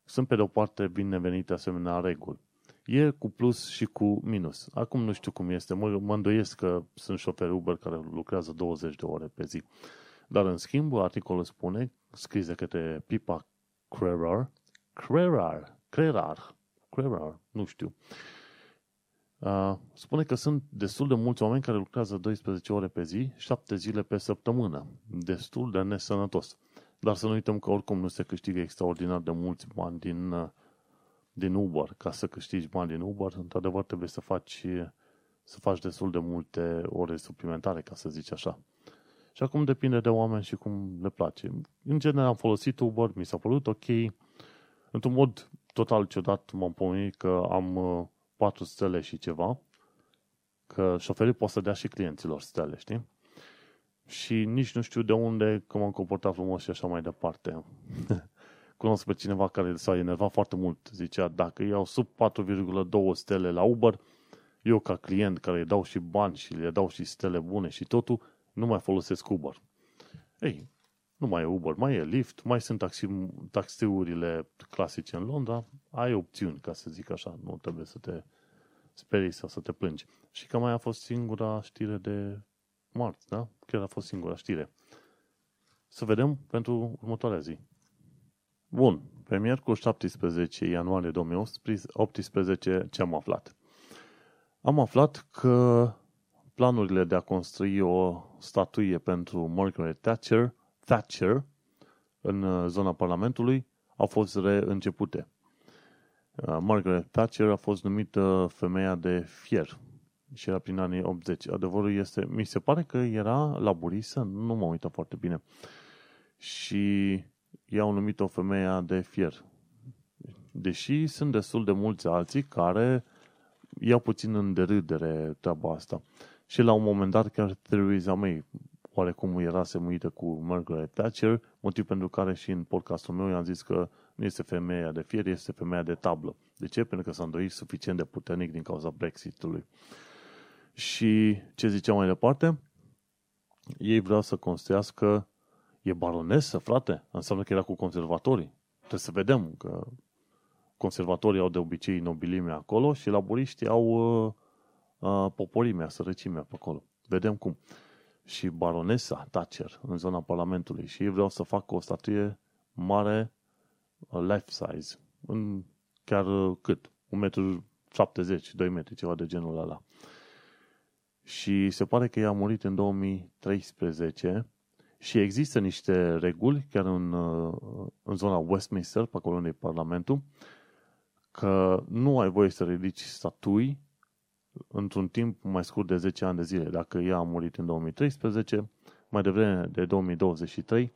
[SPEAKER 2] sunt pe de o parte binevenite asemenea reguli. E cu plus și cu minus. Acum nu știu cum este. Mă, mă îndoiesc că sunt șoferi Uber care lucrează 20 de ore pe zi. Dar în schimb, articolul spune, scris de către Pipa Crerar, Crerar, Crerar, Crerar, nu știu. Uh, spune că sunt destul de mulți oameni care lucrează 12 ore pe zi, 7 zile pe săptămână. Destul de nesănătos. Dar să nu uităm că oricum nu se câștigă extraordinar de mulți bani din uh, din Uber. Ca să câștigi bani din Uber, într-adevăr trebuie să faci, să faci destul de multe ore suplimentare, ca să zici așa. Și acum depinde de oameni și cum le place. În general am folosit Uber, mi s-a părut ok. Într-un mod total ciudat m-am pomenit că am 4 uh, stele și ceva, că șoferii pot să dea și clienților stele, știi? Și nici nu știu de unde că m-am comportat frumos și așa mai departe. [laughs] cunosc pe cineva care s-a enervat foarte mult. Zicea, dacă iau sub 4,2 stele la Uber, eu ca client care îi dau și bani și le dau și stele bune și totul, nu mai folosesc Uber. Ei, nu mai e Uber, mai e Lyft, mai sunt taxi, taxiurile clasice în Londra, ai opțiuni, ca să zic așa, nu trebuie să te sperii sau să te plângi. Și că mai a fost singura știre de marți, da? Chiar a fost singura știre. Să vedem pentru următoarea zi. Bun, pe miercuri 17 ianuarie 2018 ce am aflat? Am aflat că planurile de a construi o statuie pentru Margaret Thatcher, Thatcher în uh, zona Parlamentului au fost reîncepute. Uh, Margaret Thatcher a fost numită femeia de fier și era prin anii 80. Adevărul este, mi se pare că era laburisă, nu mă uitat foarte bine. Și i-au numit-o femeia de fier. Deși sunt destul de mulți alții care iau puțin în derâdere treaba asta. Și la un moment dat chiar Theresa May oarecum era semuită cu Margaret Thatcher, motiv pentru care și în podcastul meu i-am zis că Nu este femeia de fier, este femeia de tablă. De ce? Pentru că s-a îndoit suficient de puternic din cauza Brexitului. Și ce zicea mai departe? Ei vreau să construiască E baronesă, frate? Înseamnă că era cu conservatorii. Trebuie să vedem că conservatorii au de obicei nobilimea acolo și laburiștii au uh, uh, poporimea, sărăcimea pe acolo. Vedem cum. Și baronesa Thatcher în zona Parlamentului și ei vreau să facă o statuie mare, uh, life size, în chiar uh, cât? 1,70 m, 2 metri, ceva de genul ăla. Și se pare că ea a murit în 2013 și există niște reguli, chiar în, uh, în zona Westminster, pe acolo unde e Parlamentul, că nu ai voie să ridici statui într-un timp mai scurt de 10 ani de zile. Dacă ea a murit în 2013, mai devreme de 2023,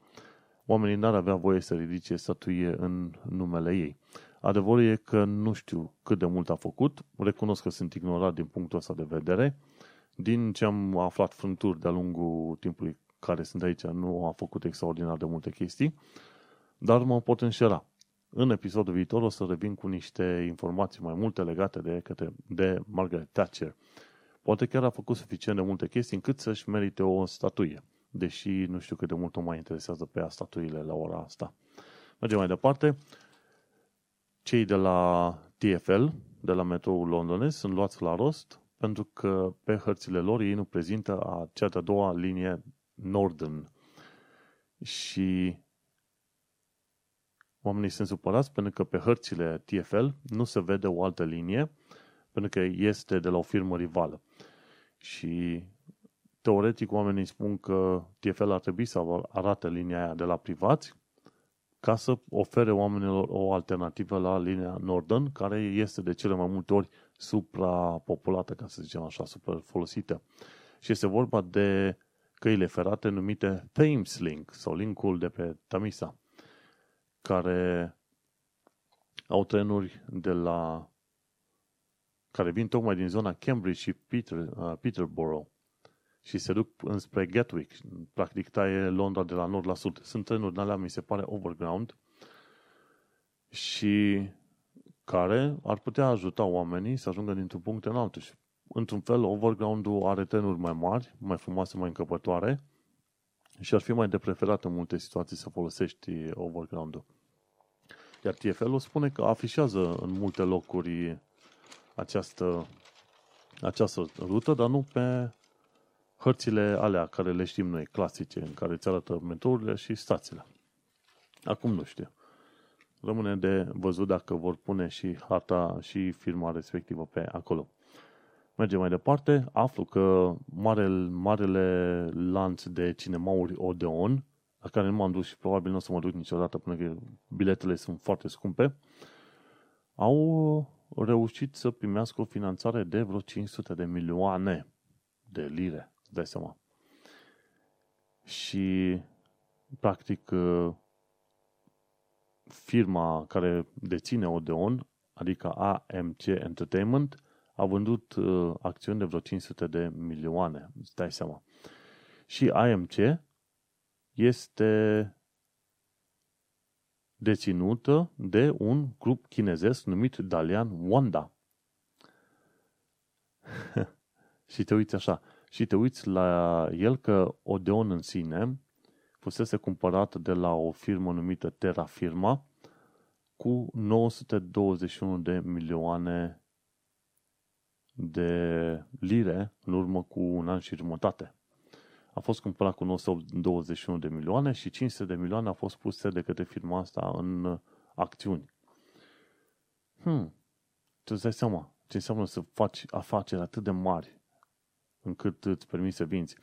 [SPEAKER 2] oamenii n-ar avea voie să ridice statuie în numele ei. Adevărul e că nu știu cât de mult a făcut, recunosc că sunt ignorat din punctul ăsta de vedere, din ce am aflat frânturi de-a lungul timpului care sunt aici nu a făcut extraordinar de multe chestii, dar mă pot înșela. În episodul viitor o să revin cu niște informații mai multe legate de, către, de Margaret Thatcher. Poate chiar a făcut suficient de multe chestii încât să-și merite o statuie, deși nu știu cât de mult o mai interesează pe ea statuile la ora asta. Mergem mai departe. Cei de la TFL, de la metroul londonez, sunt luați la rost pentru că pe hărțile lor ei nu prezintă a cea de-a doua linie Northern. Și oamenii sunt supărați pentru că pe hărțile TFL nu se vede o altă linie, pentru că este de la o firmă rivală. Și teoretic oamenii spun că TFL ar trebui să arate linia aia de la privați ca să ofere oamenilor o alternativă la linia Northern, care este de cele mai multe ori suprapopulată, ca să zicem așa, super folosită. Și este vorba de căile ferate numite Thames Link sau linkul de pe Tamisa, care au trenuri de la care vin tocmai din zona Cambridge și Peter, uh, Peterborough și se duc înspre Gatwick. Practic taie Londra de la nord la sud. Sunt trenuri alea, mi se pare, overground și care ar putea ajuta oamenii să ajungă dintr-un punct în altul. Și într-un fel, overground-ul are tenuri mai mari, mai frumoase, mai încăpătoare și ar fi mai de preferat în multe situații să folosești overground-ul. Iar TFL-ul spune că afișează în multe locuri această, această rută, dar nu pe hărțile alea care le știm noi, clasice, în care îți arată metourile și stațiile. Acum nu știu. Rămâne de văzut dacă vor pune și harta și firma respectivă pe acolo. Mergem mai departe, aflu că marele, marele lanț de cinemauri Odeon, la care nu m-am dus și probabil nu o să mă duc niciodată până că biletele sunt foarte scumpe, au reușit să primească o finanțare de vreo 500 de milioane de lire, dai seama. Și, practic, firma care deține Odeon, adică AMC Entertainment, a vândut uh, acțiuni de vreo 500 de milioane, îți dai seama. Și AMC este deținută de un grup chinezesc numit Dalian Wanda. [laughs] și te uiți așa, și te uiți la el că Odeon în sine fusese cumpărat de la o firmă numită Terra Firma cu 921 de milioane de lire în urmă cu un an și jumătate. A fost cumpărat cu 921 de milioane și 500 de milioane a fost puse de către firma asta în acțiuni. Hmm, tu îți dai seama ce înseamnă să faci afaceri atât de mari încât îți permiți să vinzi.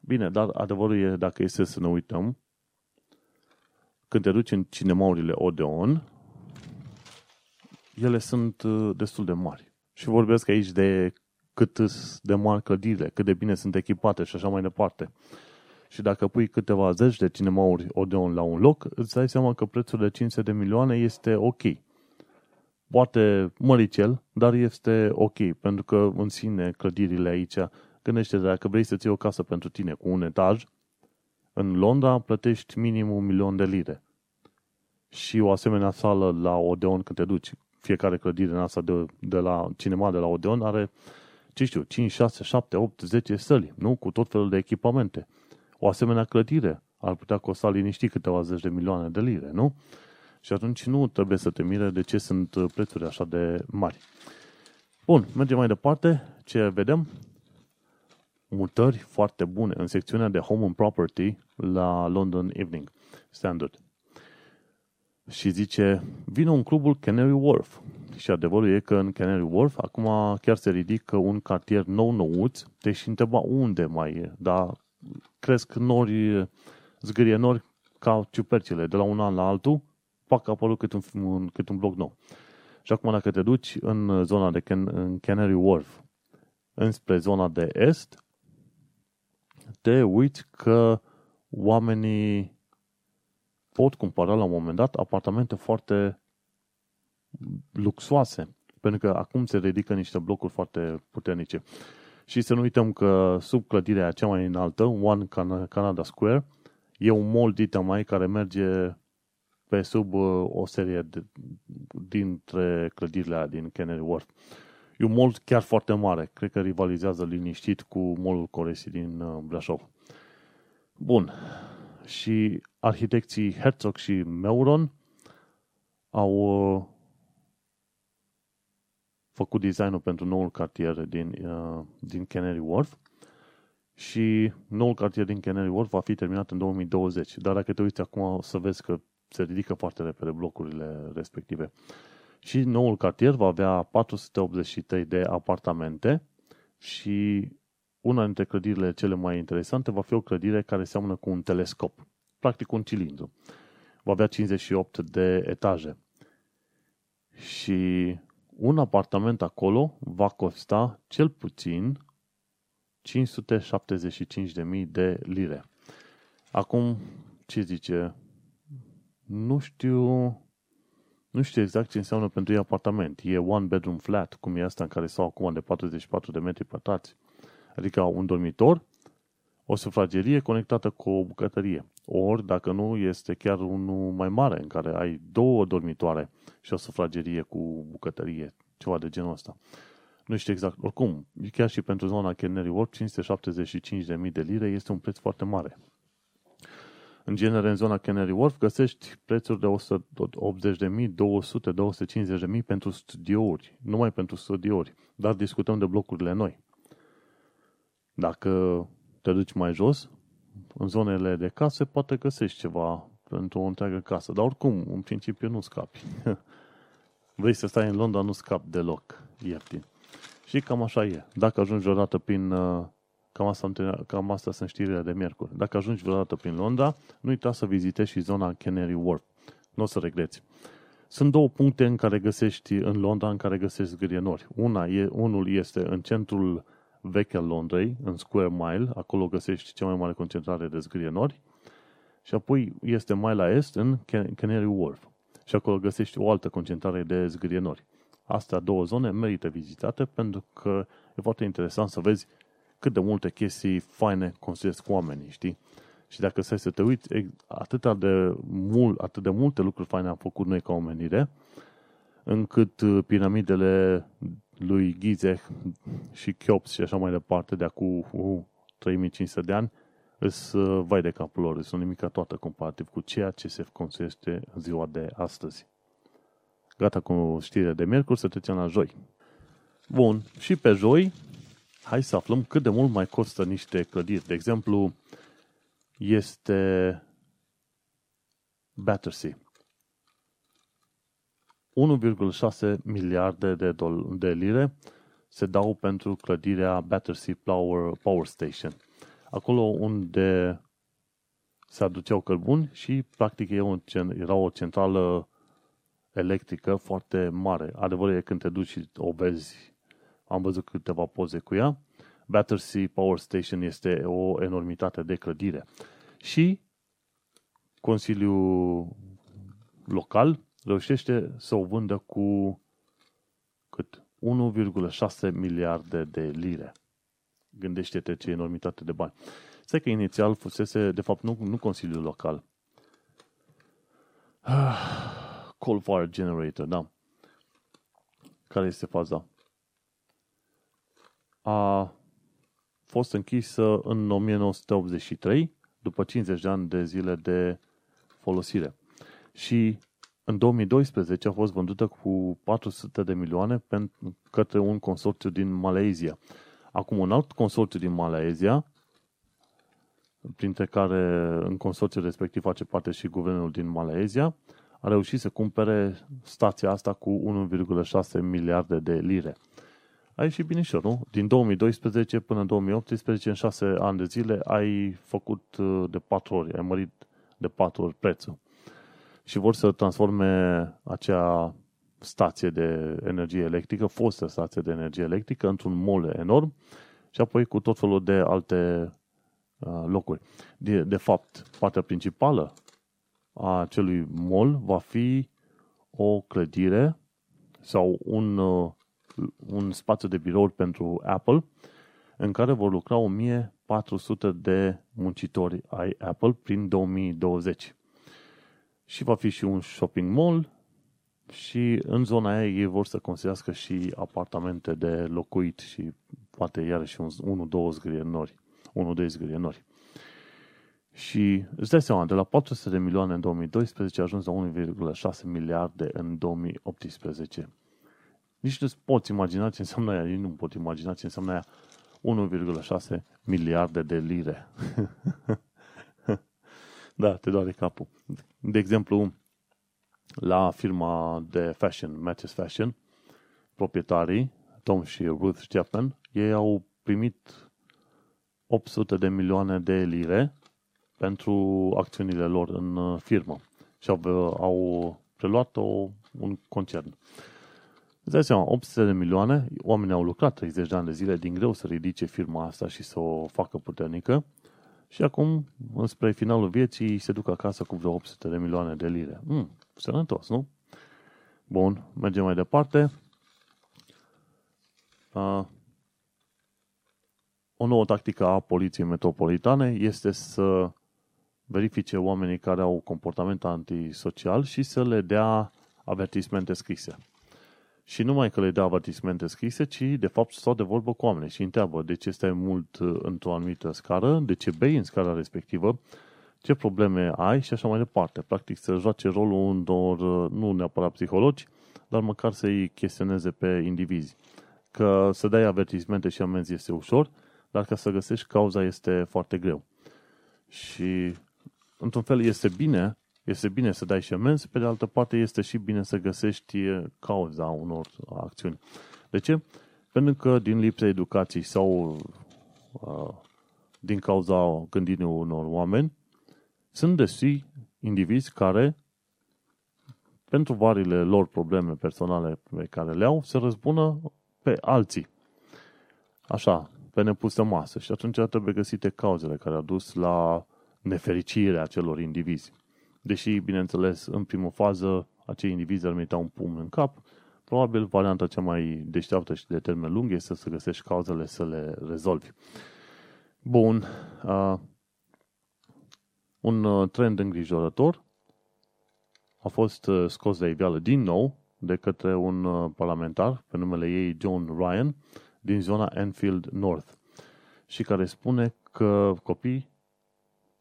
[SPEAKER 2] Bine, dar adevărul e, dacă este să ne uităm, când te duci în cinemaurile Odeon, ele sunt uh, destul de mari. Și vorbesc aici de cât de mari clădirile, cât de bine sunt echipate și așa mai departe. Și dacă pui câteva zeci de cinemauri Odeon la un loc, îți dai seama că prețul de 500 de milioane este ok. Poate măricel, dar este ok, pentru că în sine clădirile aici, gândește dacă vrei să ții o casă pentru tine cu un etaj, în Londra plătești minim un milion de lire. și o asemenea sală la Odeon când te duci. Fiecare clădire în asta de, de la cinema de la Odeon are, ce știu, 5, 6, 7, 8, 10 săli, nu? Cu tot felul de echipamente. O asemenea clădire ar putea costa liniștit câteva zeci de milioane de lire, nu? Și atunci nu trebuie să te mire de ce sunt prețuri așa de mari. Bun, mergem mai departe. Ce vedem? Mutări foarte bune în secțiunea de Home and Property la London Evening Standard. Și zice, vine un clubul Canary Wharf. Și adevărul e că în Canary Wharf acum chiar se ridică un cartier nou-nouț. Te-și întreba unde mai e, dar cresc nori, zgârie nori ca ciupercile de la un an la altul, fac apărut cât un, cât un bloc nou. Și acum dacă te duci în zona de Can- în Canary Wharf, înspre zona de est, te uiți că oamenii pot cumpăra la un moment dat apartamente foarte luxoase, pentru că acum se ridică niște blocuri foarte puternice. Și să nu uităm că sub clădirea cea mai înaltă, One Canada Square, e un mall dita mai care merge pe sub uh, o serie de, dintre clădirile din Canary Wharf. E un mall chiar foarte mare. Cred că rivalizează liniștit cu mallul Coresi din uh, Brașov. Bun. Și arhitecții Herzog și Meuron au uh, făcut designul pentru noul cartier din, uh, din Canary Wharf și noul cartier din Canary Wharf va fi terminat în 2020. Dar dacă te uiți acum o să vezi că se ridică foarte repede blocurile respective. Și noul cartier va avea 483 de apartamente și una dintre clădirile cele mai interesante va fi o clădire care seamănă cu un telescop, practic un cilindru. Va avea 58 de etaje. Și un apartament acolo va costa cel puțin 575.000 de lire. Acum, ce zice? Nu știu, nu știu exact ce înseamnă pentru ei apartament. E one bedroom flat, cum e asta în care stau acum de 44 de metri pătrați. Adică un dormitor, o sufragerie conectată cu o bucătărie. Ori, dacă nu, este chiar unul mai mare, în care ai două dormitoare și o sufragerie cu bucătărie, ceva de genul ăsta. Nu știu exact. Oricum, chiar și pentru zona Canary Wharf, 575.000 de lire este un preț foarte mare. În genere, în zona Canary Wharf găsești prețuri de 180.000, 200, 250.000 pentru studiouri. Numai pentru studiouri. Dar discutăm de blocurile noi. Dacă te duci mai jos, în zonele de case, poate găsești ceva pentru o întreagă casă. Dar oricum, în principiu, nu scapi. [laughs] Vrei să stai în Londra, nu scapi deloc ieftin. Și cam așa e. Dacă ajungi vreodată prin... Uh, cam asta, cam asta sunt știrile de miercuri. Dacă ajungi vreodată prin Londra, nu uita să vizitezi și zona Canary Wharf. Nu o să regreți. Sunt două puncte în care găsești în Londra, în care găsești zgârienori. Una e, unul este în centrul vechi al Londrei, în Square Mile, acolo găsești cea mai mare concentrare de zgârienori. Și apoi este mai la est, în Canary Wharf. Și acolo găsești o altă concentrare de zgârienori. Astea două zone merită vizitate pentru că e foarte interesant să vezi cât de multe chestii faine construiesc oamenii, știi? Și dacă stai să te uiți, atât de, mult, atât de multe lucruri faine am făcut noi ca omenire, încât uh, piramidele lui Gizeh și Cheops și așa mai departe, de acum uh, 3500 de ani, îs uh, vai de capul lor, sunt nimica toată comparativ cu ceea ce se construiește în ziua de astăzi. Gata cu știrea de miercuri, să trecem la joi. Bun, și pe joi, hai să aflăm cât de mult mai costă niște clădiri. De exemplu, este Battersea. 1,6 miliarde de, dol- de lire se dau pentru clădirea Battersea Power, Power Station. Acolo unde se aduceau cărbuni și practic era o centrală electrică foarte mare. Adevărul e când te duci și o vezi, am văzut câteva poze cu ea, Battersea Power Station este o enormitate de clădire. Și Consiliul Local reușește să o vândă cu cât? 1,6 miliarde de lire. Gândește-te ce enormitate de bani. Stai că inițial fusese, de fapt, nu, nu Consiliul Local. [sighs] Coal fire generator, da. Care este faza? A fost închisă în 1983, după 50 de ani de zile de folosire. Și în 2012 a fost vândută cu 400 de milioane către un consorțiu din Malezia. Acum, un alt consorțiu din Malezia, printre care în consorțiul respectiv face parte și guvernul din Malezia, a reușit să cumpere stația asta cu 1,6 miliarde de lire. Ai și binișor, nu? Din 2012 până în 2018, în 6 ani de zile, ai făcut uh, de 4 ori, ai mărit de 4 ori prețul. Și vor să transforme acea stație de energie electrică, fostă stație de energie electrică, într-un mall enorm și apoi cu tot felul de alte uh, locuri. De, de fapt, partea principală a acelui mall va fi o clădire sau un, uh, un spațiu de birouri pentru Apple în care vor lucra 1400 de muncitori ai Apple prin 2020. Și va fi și un shopping mall și în zona aia ei vor să construiască și apartamente de locuit și poate iarăși un, unul, două zgrienori. Unul, doi zgrienori. Și îți dai seama, de la 400 de milioane în 2012 a ajuns la 1,6 miliarde în 2018. Nici nu poți imagina ce înseamnă aia, nici nu pot imagina ce înseamnă aia 1,6 miliarde de lire. [laughs] da, te doare capul. De exemplu, la firma de fashion, Matches Fashion, proprietarii, Tom și Ruth Chapman, ei au primit 800 de milioane de lire pentru acțiunile lor în uh, firmă și au, au preluat o, un concern. Îți dai seama, 800 de milioane, oamenii au lucrat 30 de ani de zile din greu să ridice firma asta și să o facă puternică și acum, spre finalul vieții, se duc acasă cu vreo 800 de milioane de lire. Mm, sănătos, nu? Bun, mergem mai departe. Uh, o nouă tactică a Poliției Metropolitane este să verifice oamenii care au comportament antisocial și să le dea avertismente scrise. Și nu mai că le dea avertismente scrise, ci de fapt stau de vorbă cu oameni și întreabă de ce stai mult uh, într-o anumită scară, de ce bei în scara respectivă, ce probleme ai și așa mai departe. Practic să joace rolul unor, uh, nu neapărat psihologi, dar măcar să-i chestioneze pe indivizi. Că să dai avertismente și amenzi este ușor, dar ca să găsești cauza este foarte greu. Și într-un fel este bine, este bine să dai și amenzi, pe de altă parte este și bine să găsești cauza unor acțiuni. De ce? Pentru că din lipsa educației sau uh, din cauza gândirii unor oameni, sunt destui indivizi care, pentru varile lor probleme personale pe care le au, se răzbună pe alții. Așa, pe nepusă masă. Și atunci trebuie găsite cauzele care au dus la nefericirea acelor indivizi. Deși, bineînțeles, în primă fază, acei indivizi ar merita un pumn în cap, probabil varianta cea mai deșteaptă și de termen lung este să găsești cauzele să le rezolvi. Bun. Uh, un uh, trend îngrijorător a fost uh, scos de iveală din nou de către un uh, parlamentar pe numele ei John Ryan din zona Enfield North și care spune că copii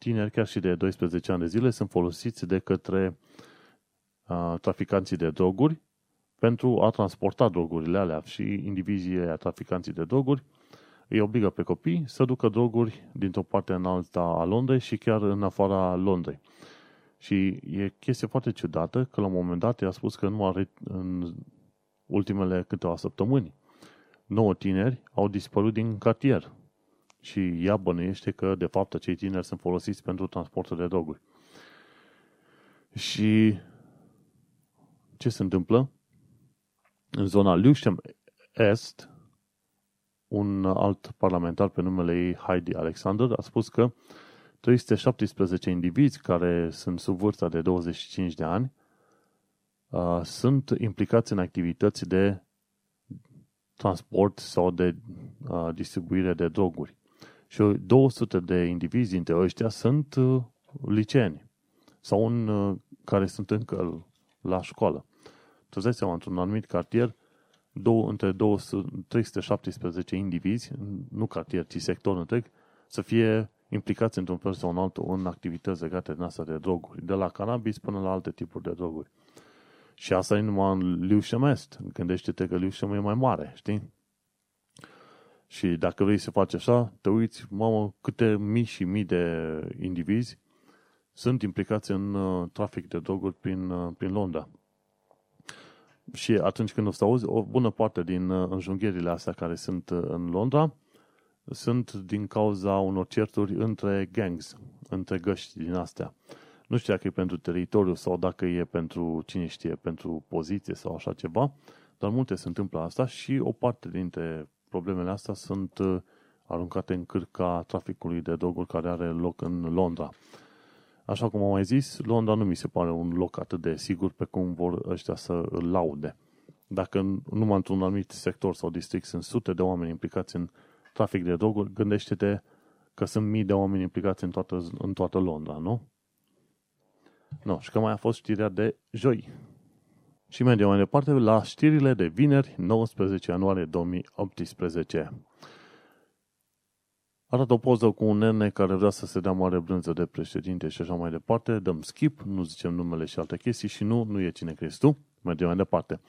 [SPEAKER 2] tineri, chiar și de 12 ani de zile, sunt folosiți de către uh, traficanții de droguri pentru a transporta drogurile alea și indivizii a traficanții de droguri îi obligă pe copii să ducă droguri dintr-o parte în alta a Londrei și chiar în afara Londrei. Și e chestie foarte ciudată că la un moment dat i-a spus că nu are în ultimele câteva săptămâni. Nouă tineri au dispărut din cartier și ea bănuiește că, de fapt, acei tineri sunt folosiți pentru transportul de droguri. Și ce se întâmplă? În zona Lewisham Est, un alt parlamentar pe numele ei, Heidi Alexander, a spus că 317 indivizi care sunt sub vârsta de 25 de ani uh, sunt implicați în activități de transport sau de uh, distribuire de droguri. Și 200 de indivizi dintre ăștia sunt uh, liceeni sau în uh, care sunt încă la școală. Tu îți dai seama, într-un anumit cartier, două, între 200, 317 indivizi, nu cartier, ci sector întreg, să fie implicați într-un fel sau în altul în activități legate din asta de droguri, de la cannabis până la alte tipuri de droguri. Și asta e numai în Liușemest. Gândește-te că Liușem e mai mare, știi? Și dacă vrei să faci așa, te uiți, mamă, câte mii și mii de indivizi sunt implicați în uh, trafic de droguri prin, uh, prin Londra. Și atunci când o să auzi, o bună parte din uh, înjunghierile astea care sunt uh, în Londra sunt din cauza unor certuri între gangs, între găști din astea. Nu știu dacă e pentru teritoriu sau dacă e pentru, cine știe, pentru poziție sau așa ceva, dar multe se întâmplă asta și o parte dintre problemele astea sunt uh, aruncate în cârca traficului de droguri care are loc în Londra. Așa cum am mai zis, Londra nu mi se pare un loc atât de sigur pe cum vor ăștia să îl laude. Dacă numai într-un anumit sector sau district sunt sute de oameni implicați în trafic de droguri, gândește-te că sunt mii de oameni implicați în toată, în toată Londra, nu? No, și că mai a fost știrea de joi. Și mergem mai departe la știrile de vineri, 19 ianuarie 2018. Arată o poză cu un nene care vrea să se dea mare brânză de președinte și așa mai departe. Dăm skip, nu zicem numele și alte chestii și nu, nu e cine crezi tu. Mergem mai departe.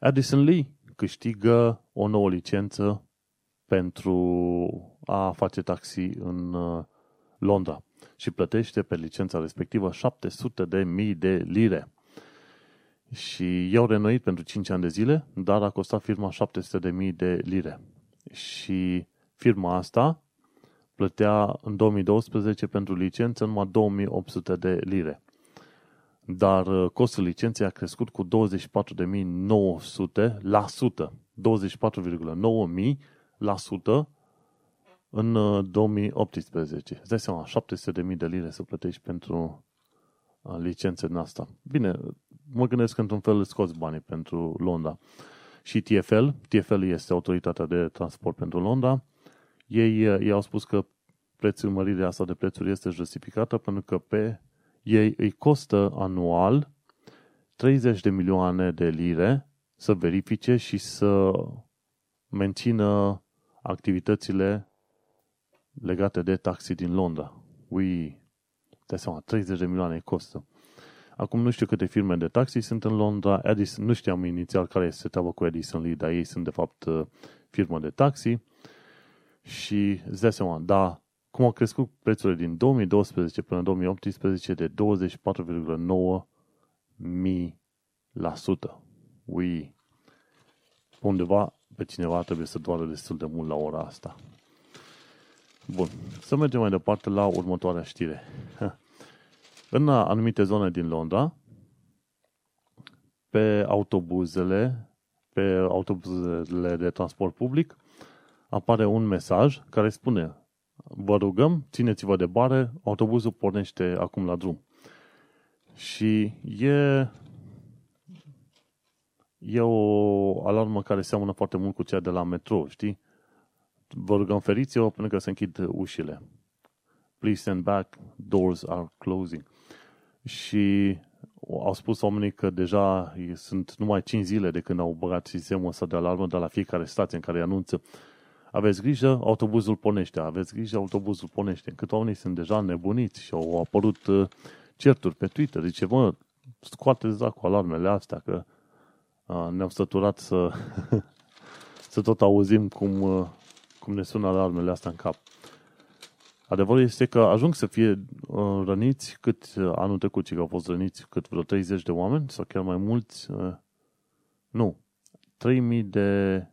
[SPEAKER 2] Addison Lee câștigă o nouă licență pentru a face taxi în uh, Londra și plătește pe licența respectivă 700 de mii de lire. Și i-au renoit pentru 5 ani de zile, dar a costat firma 700 de mii de lire. Și firma asta plătea în 2012 pentru licență numai 2800 de lire. Dar uh, costul licenței a crescut cu 24.900 la sută. 24,9 la sută în 2018. Îți dai seama, 700.000 de lire să plătești pentru uh, licențe în asta. Bine, mă gândesc că într-un fel scoți banii pentru Londra. Și TFL, TFL este autoritatea de transport pentru Londra, ei, uh, ei au spus că prețul, mărirea asta de prețuri este justificată pentru că pe ei îi costă anual 30 de milioane de lire să verifice și să mențină activitățile legate de taxi din Londra. Ui, te seama, 30 de milioane costă. Acum nu știu câte firme de taxi sunt în Londra. Edison, nu știam inițial care este treaba cu Edison Lee, dar ei sunt de fapt uh, firmă de taxi. Și îți dai seama, da, cum au crescut prețurile din 2012 până în 2018 de 24,9 mii la sută. Ui, undeva pe cineva trebuie să doară destul de mult la ora asta. Bun, să mergem mai departe la următoarea știre. [laughs] În anumite zone din Londra, pe autobuzele, pe autobuzele de transport public, apare un mesaj care spune vă rugăm, țineți-vă de bare, autobuzul pornește acum la drum. Și e, e o alarmă care seamănă foarte mult cu cea de la metro, știi? Vă rugăm feriți-o până că se închid ușile. Please stand back, doors are closing. Și au spus oamenii că deja sunt numai 5 zile de când au băgat sistemul ăsta de alarmă de la fiecare stație în care anunță aveți grijă, autobuzul ponește, aveți grijă, autobuzul ponește. Cât oamenii sunt deja nebuniți și au apărut uh, certuri pe Twitter. Zice, mă, scoateți cu alarmele astea, că uh, ne-am săturat să, [laughs] să tot auzim cum, uh, cum ne sună alarmele astea în cap. Adevărul este că ajung să fie uh, răniți cât uh, anul trecut, că au fost răniți cât vreo 30 de oameni sau chiar mai mulți. Uh, nu, 3000 de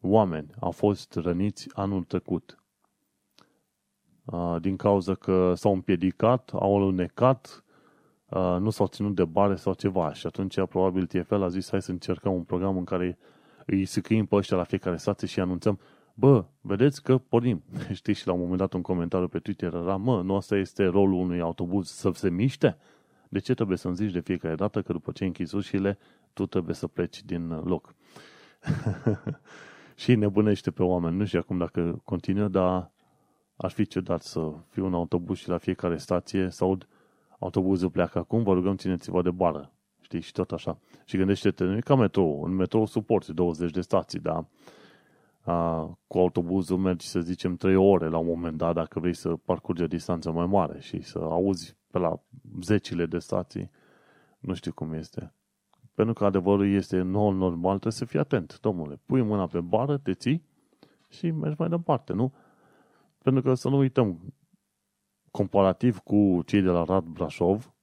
[SPEAKER 2] oameni au fost răniți anul trecut. Din cauza că s-au împiedicat, au alunecat, nu s-au ținut de bare sau ceva. Și atunci probabil TFL a zis hai să încercăm un program în care îi scriem pe ăștia la fiecare stație și anunțăm bă, vedeți că pornim. [laughs] Știți, și la un moment dat un comentariu pe Twitter era, mă, nu asta este rolul unui autobuz să se miște? De ce trebuie să-mi zici de fiecare dată că după ce închizi ușile, tu trebuie să pleci din loc? [laughs] și nebunește pe oameni. Nu știu acum dacă continuă, dar ar fi ciudat să fie un autobuz și la fiecare stație să aud autobuzul pleacă acum, vă rugăm țineți-vă de bară. Știi? Și tot așa. Și gândește-te, nu e ca metrou. În metrou suporți 20 de stații, da? A, cu autobuzul mergi, să zicem, 3 ore la un moment dat, dacă vrei să parcurgi o distanță mai mare și să auzi pe la zecile de stații. Nu știu cum este. Pentru că adevărul este nou normal, trebuie să fii atent, domnule. Pui mâna pe bară, te ții și mergi mai departe, nu? Pentru că să nu uităm, comparativ cu cei de la Rad Brașov,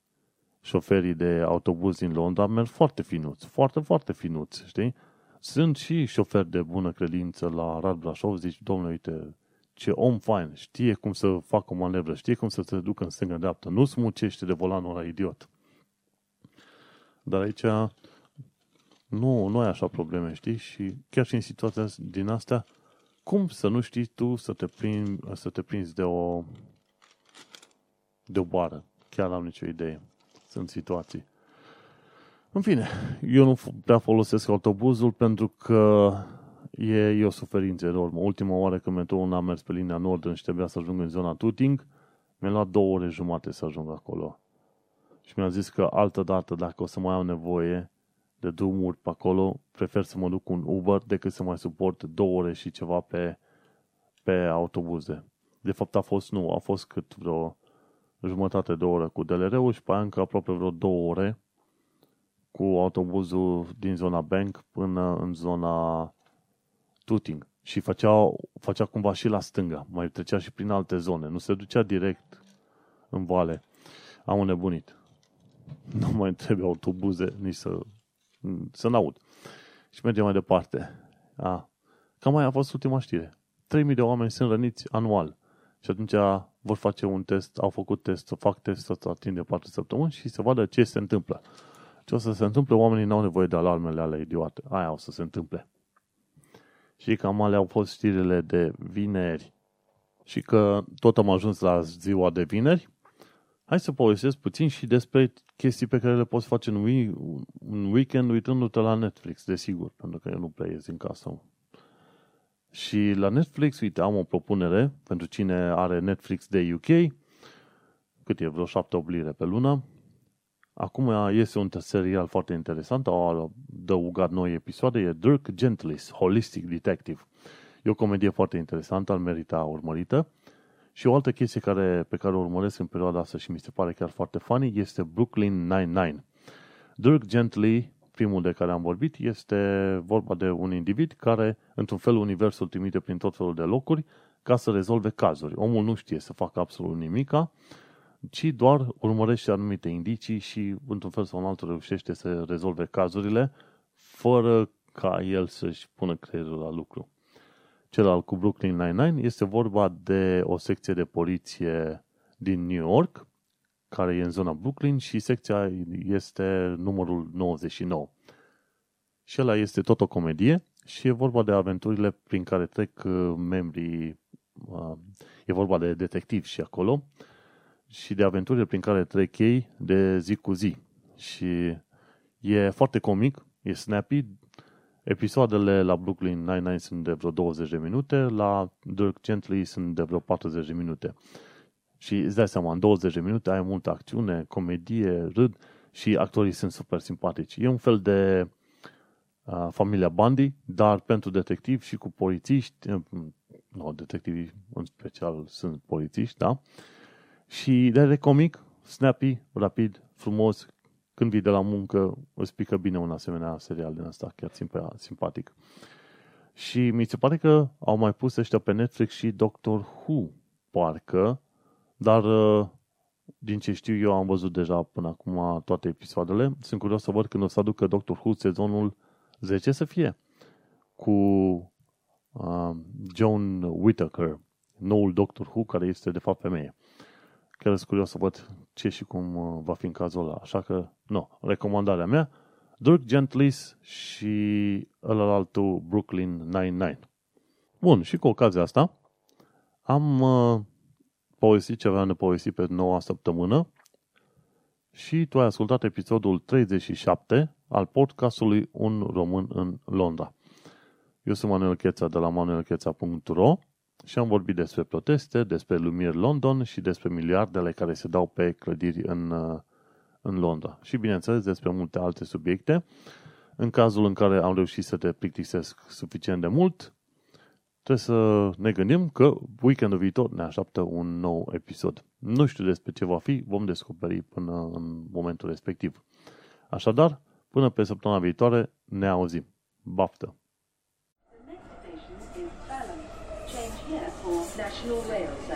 [SPEAKER 2] șoferii de autobuz din Londra merg foarte finuți, foarte, foarte finuți, știi? Sunt și șoferi de bună credință la Rad Brașov, zici, domnule, uite, ce om fain, știe cum să facă o manevră, știe cum să se ducă în stânga dreaptă, nu smucește de volanul ăla idiot. Dar aici nu, nu ai așa probleme, știi? Și chiar și în situația din astea, cum să nu știi tu să te, prin, să te prinzi de o, de o boară? Chiar am nicio idee. Sunt situații. În fine, eu nu prea folosesc autobuzul pentru că e, e o suferință enormă. Ultima oară când metroul am mers pe linia Northern și trebuia să ajung în zona Tuting, mi-a luat două ore jumate să ajung acolo. Și mi-a zis că altă dată, dacă o să mai am nevoie de drumuri pe acolo, prefer să mă duc cu un Uber decât să mai suport două ore și ceva pe, pe autobuze. De fapt a fost, nu, a fost cât vreo jumătate de oră cu DLR-ul și pe aia încă aproape vreo două ore cu autobuzul din zona Bank până în zona Tuting. Și făcea, făcea cumva și la stânga, mai trecea și prin alte zone, nu se ducea direct în vale. Am un nebunit. Nu mai trebuie autobuze, nici să, să n-aud. Și mergem mai departe. A, cam mai a fost ultima știre. 3.000 de oameni sunt răniți anual. Și atunci vor face un test, au făcut test, fac test să timp de 4 săptămâni și să vadă ce se întâmplă. Ce o să se întâmple, oamenii n-au nevoie de alarmele ale idiote. Aia o să se întâmple. Și cam alea au fost știrile de vineri. Și că tot am ajuns la ziua de vineri, hai să povestesc puțin și despre chestii pe care le poți face în, weekend uitându-te la Netflix, desigur, pentru că eu nu prea ies din casă și la Netflix, uite, am o propunere pentru cine are Netflix de UK, cât e, vreo 7 lire pe lună. Acum este un serial foarte interesant, au adăugat noi episoade, e Dirk Gentlis, Holistic Detective. E o comedie foarte interesantă, al merita urmărită. Și o altă chestie care, pe care o urmăresc în perioada asta și mi se pare chiar foarte funny este Brooklyn Nine-Nine. Dirk Gently primul de care am vorbit, este vorba de un individ care, într-un fel, universul trimite prin tot felul de locuri ca să rezolve cazuri. Omul nu știe să facă absolut nimica, ci doar urmărește anumite indicii și, într-un fel sau în altul, reușește să rezolve cazurile fără ca el să-și pună creierul la lucru. Celălalt cu Brooklyn Nine-Nine este vorba de o secție de poliție din New York care e în zona Brooklyn și secția este numărul 99. Și ăla este tot o comedie și e vorba de aventurile prin care trec uh, membrii, uh, e vorba de detectivi și acolo, și de aventurile prin care trec ei de zi cu zi. Și e foarte comic, e snappy, Episoadele la Brooklyn Nine-Nine sunt de vreo 20 de minute, la Dirk Gently sunt de vreo 40 de minute. Și îți dai seama, în 20 de minute ai multă acțiune, comedie, râd și actorii sunt super simpatici. E un fel de uh, familia Bundy, dar pentru detectivi și cu polițiști, uh, nu, detectivii în special sunt polițiști, da? Și de comic, snappy, rapid, frumos, când vii de la muncă, îți pică bine un asemenea serial din asta, chiar simpatic. Și mi se pare că au mai pus ăștia pe Netflix și Doctor Who, parcă, dar uh, din ce știu eu am văzut deja până acum toate episoadele. Sunt curios să văd când o să aducă Doctor Who sezonul 10 să fie cu uh, John Whittaker, noul Doctor Who, care este de fapt femeie. Chiar sunt curios să văd ce și cum uh, va fi în cazul ăla. Așa că, nu, recomandarea mea, Dirk Gentlis și ălălaltul Brooklyn Nine-Nine. Bun, și cu ocazia asta am uh, povestit ce aveam de povestit pe noua săptămână și tu ai ascultat episodul 37 al podcastului Un Român în Londra. Eu sunt Manuel Cheța de la manuelcheța.ro și am vorbit despre proteste, despre Lumiere London și despre miliardele care se dau pe clădiri în, în Londra. Și bineînțeles despre multe alte subiecte. În cazul în care am reușit să te plictisesc suficient de mult, trebuie să ne gândim că weekendul viitor ne așteaptă un nou episod. Nu știu despre ce va fi, vom descoperi până în momentul respectiv. Așadar, până pe săptămâna viitoare, ne auzim. Baftă!
[SPEAKER 1] additional rails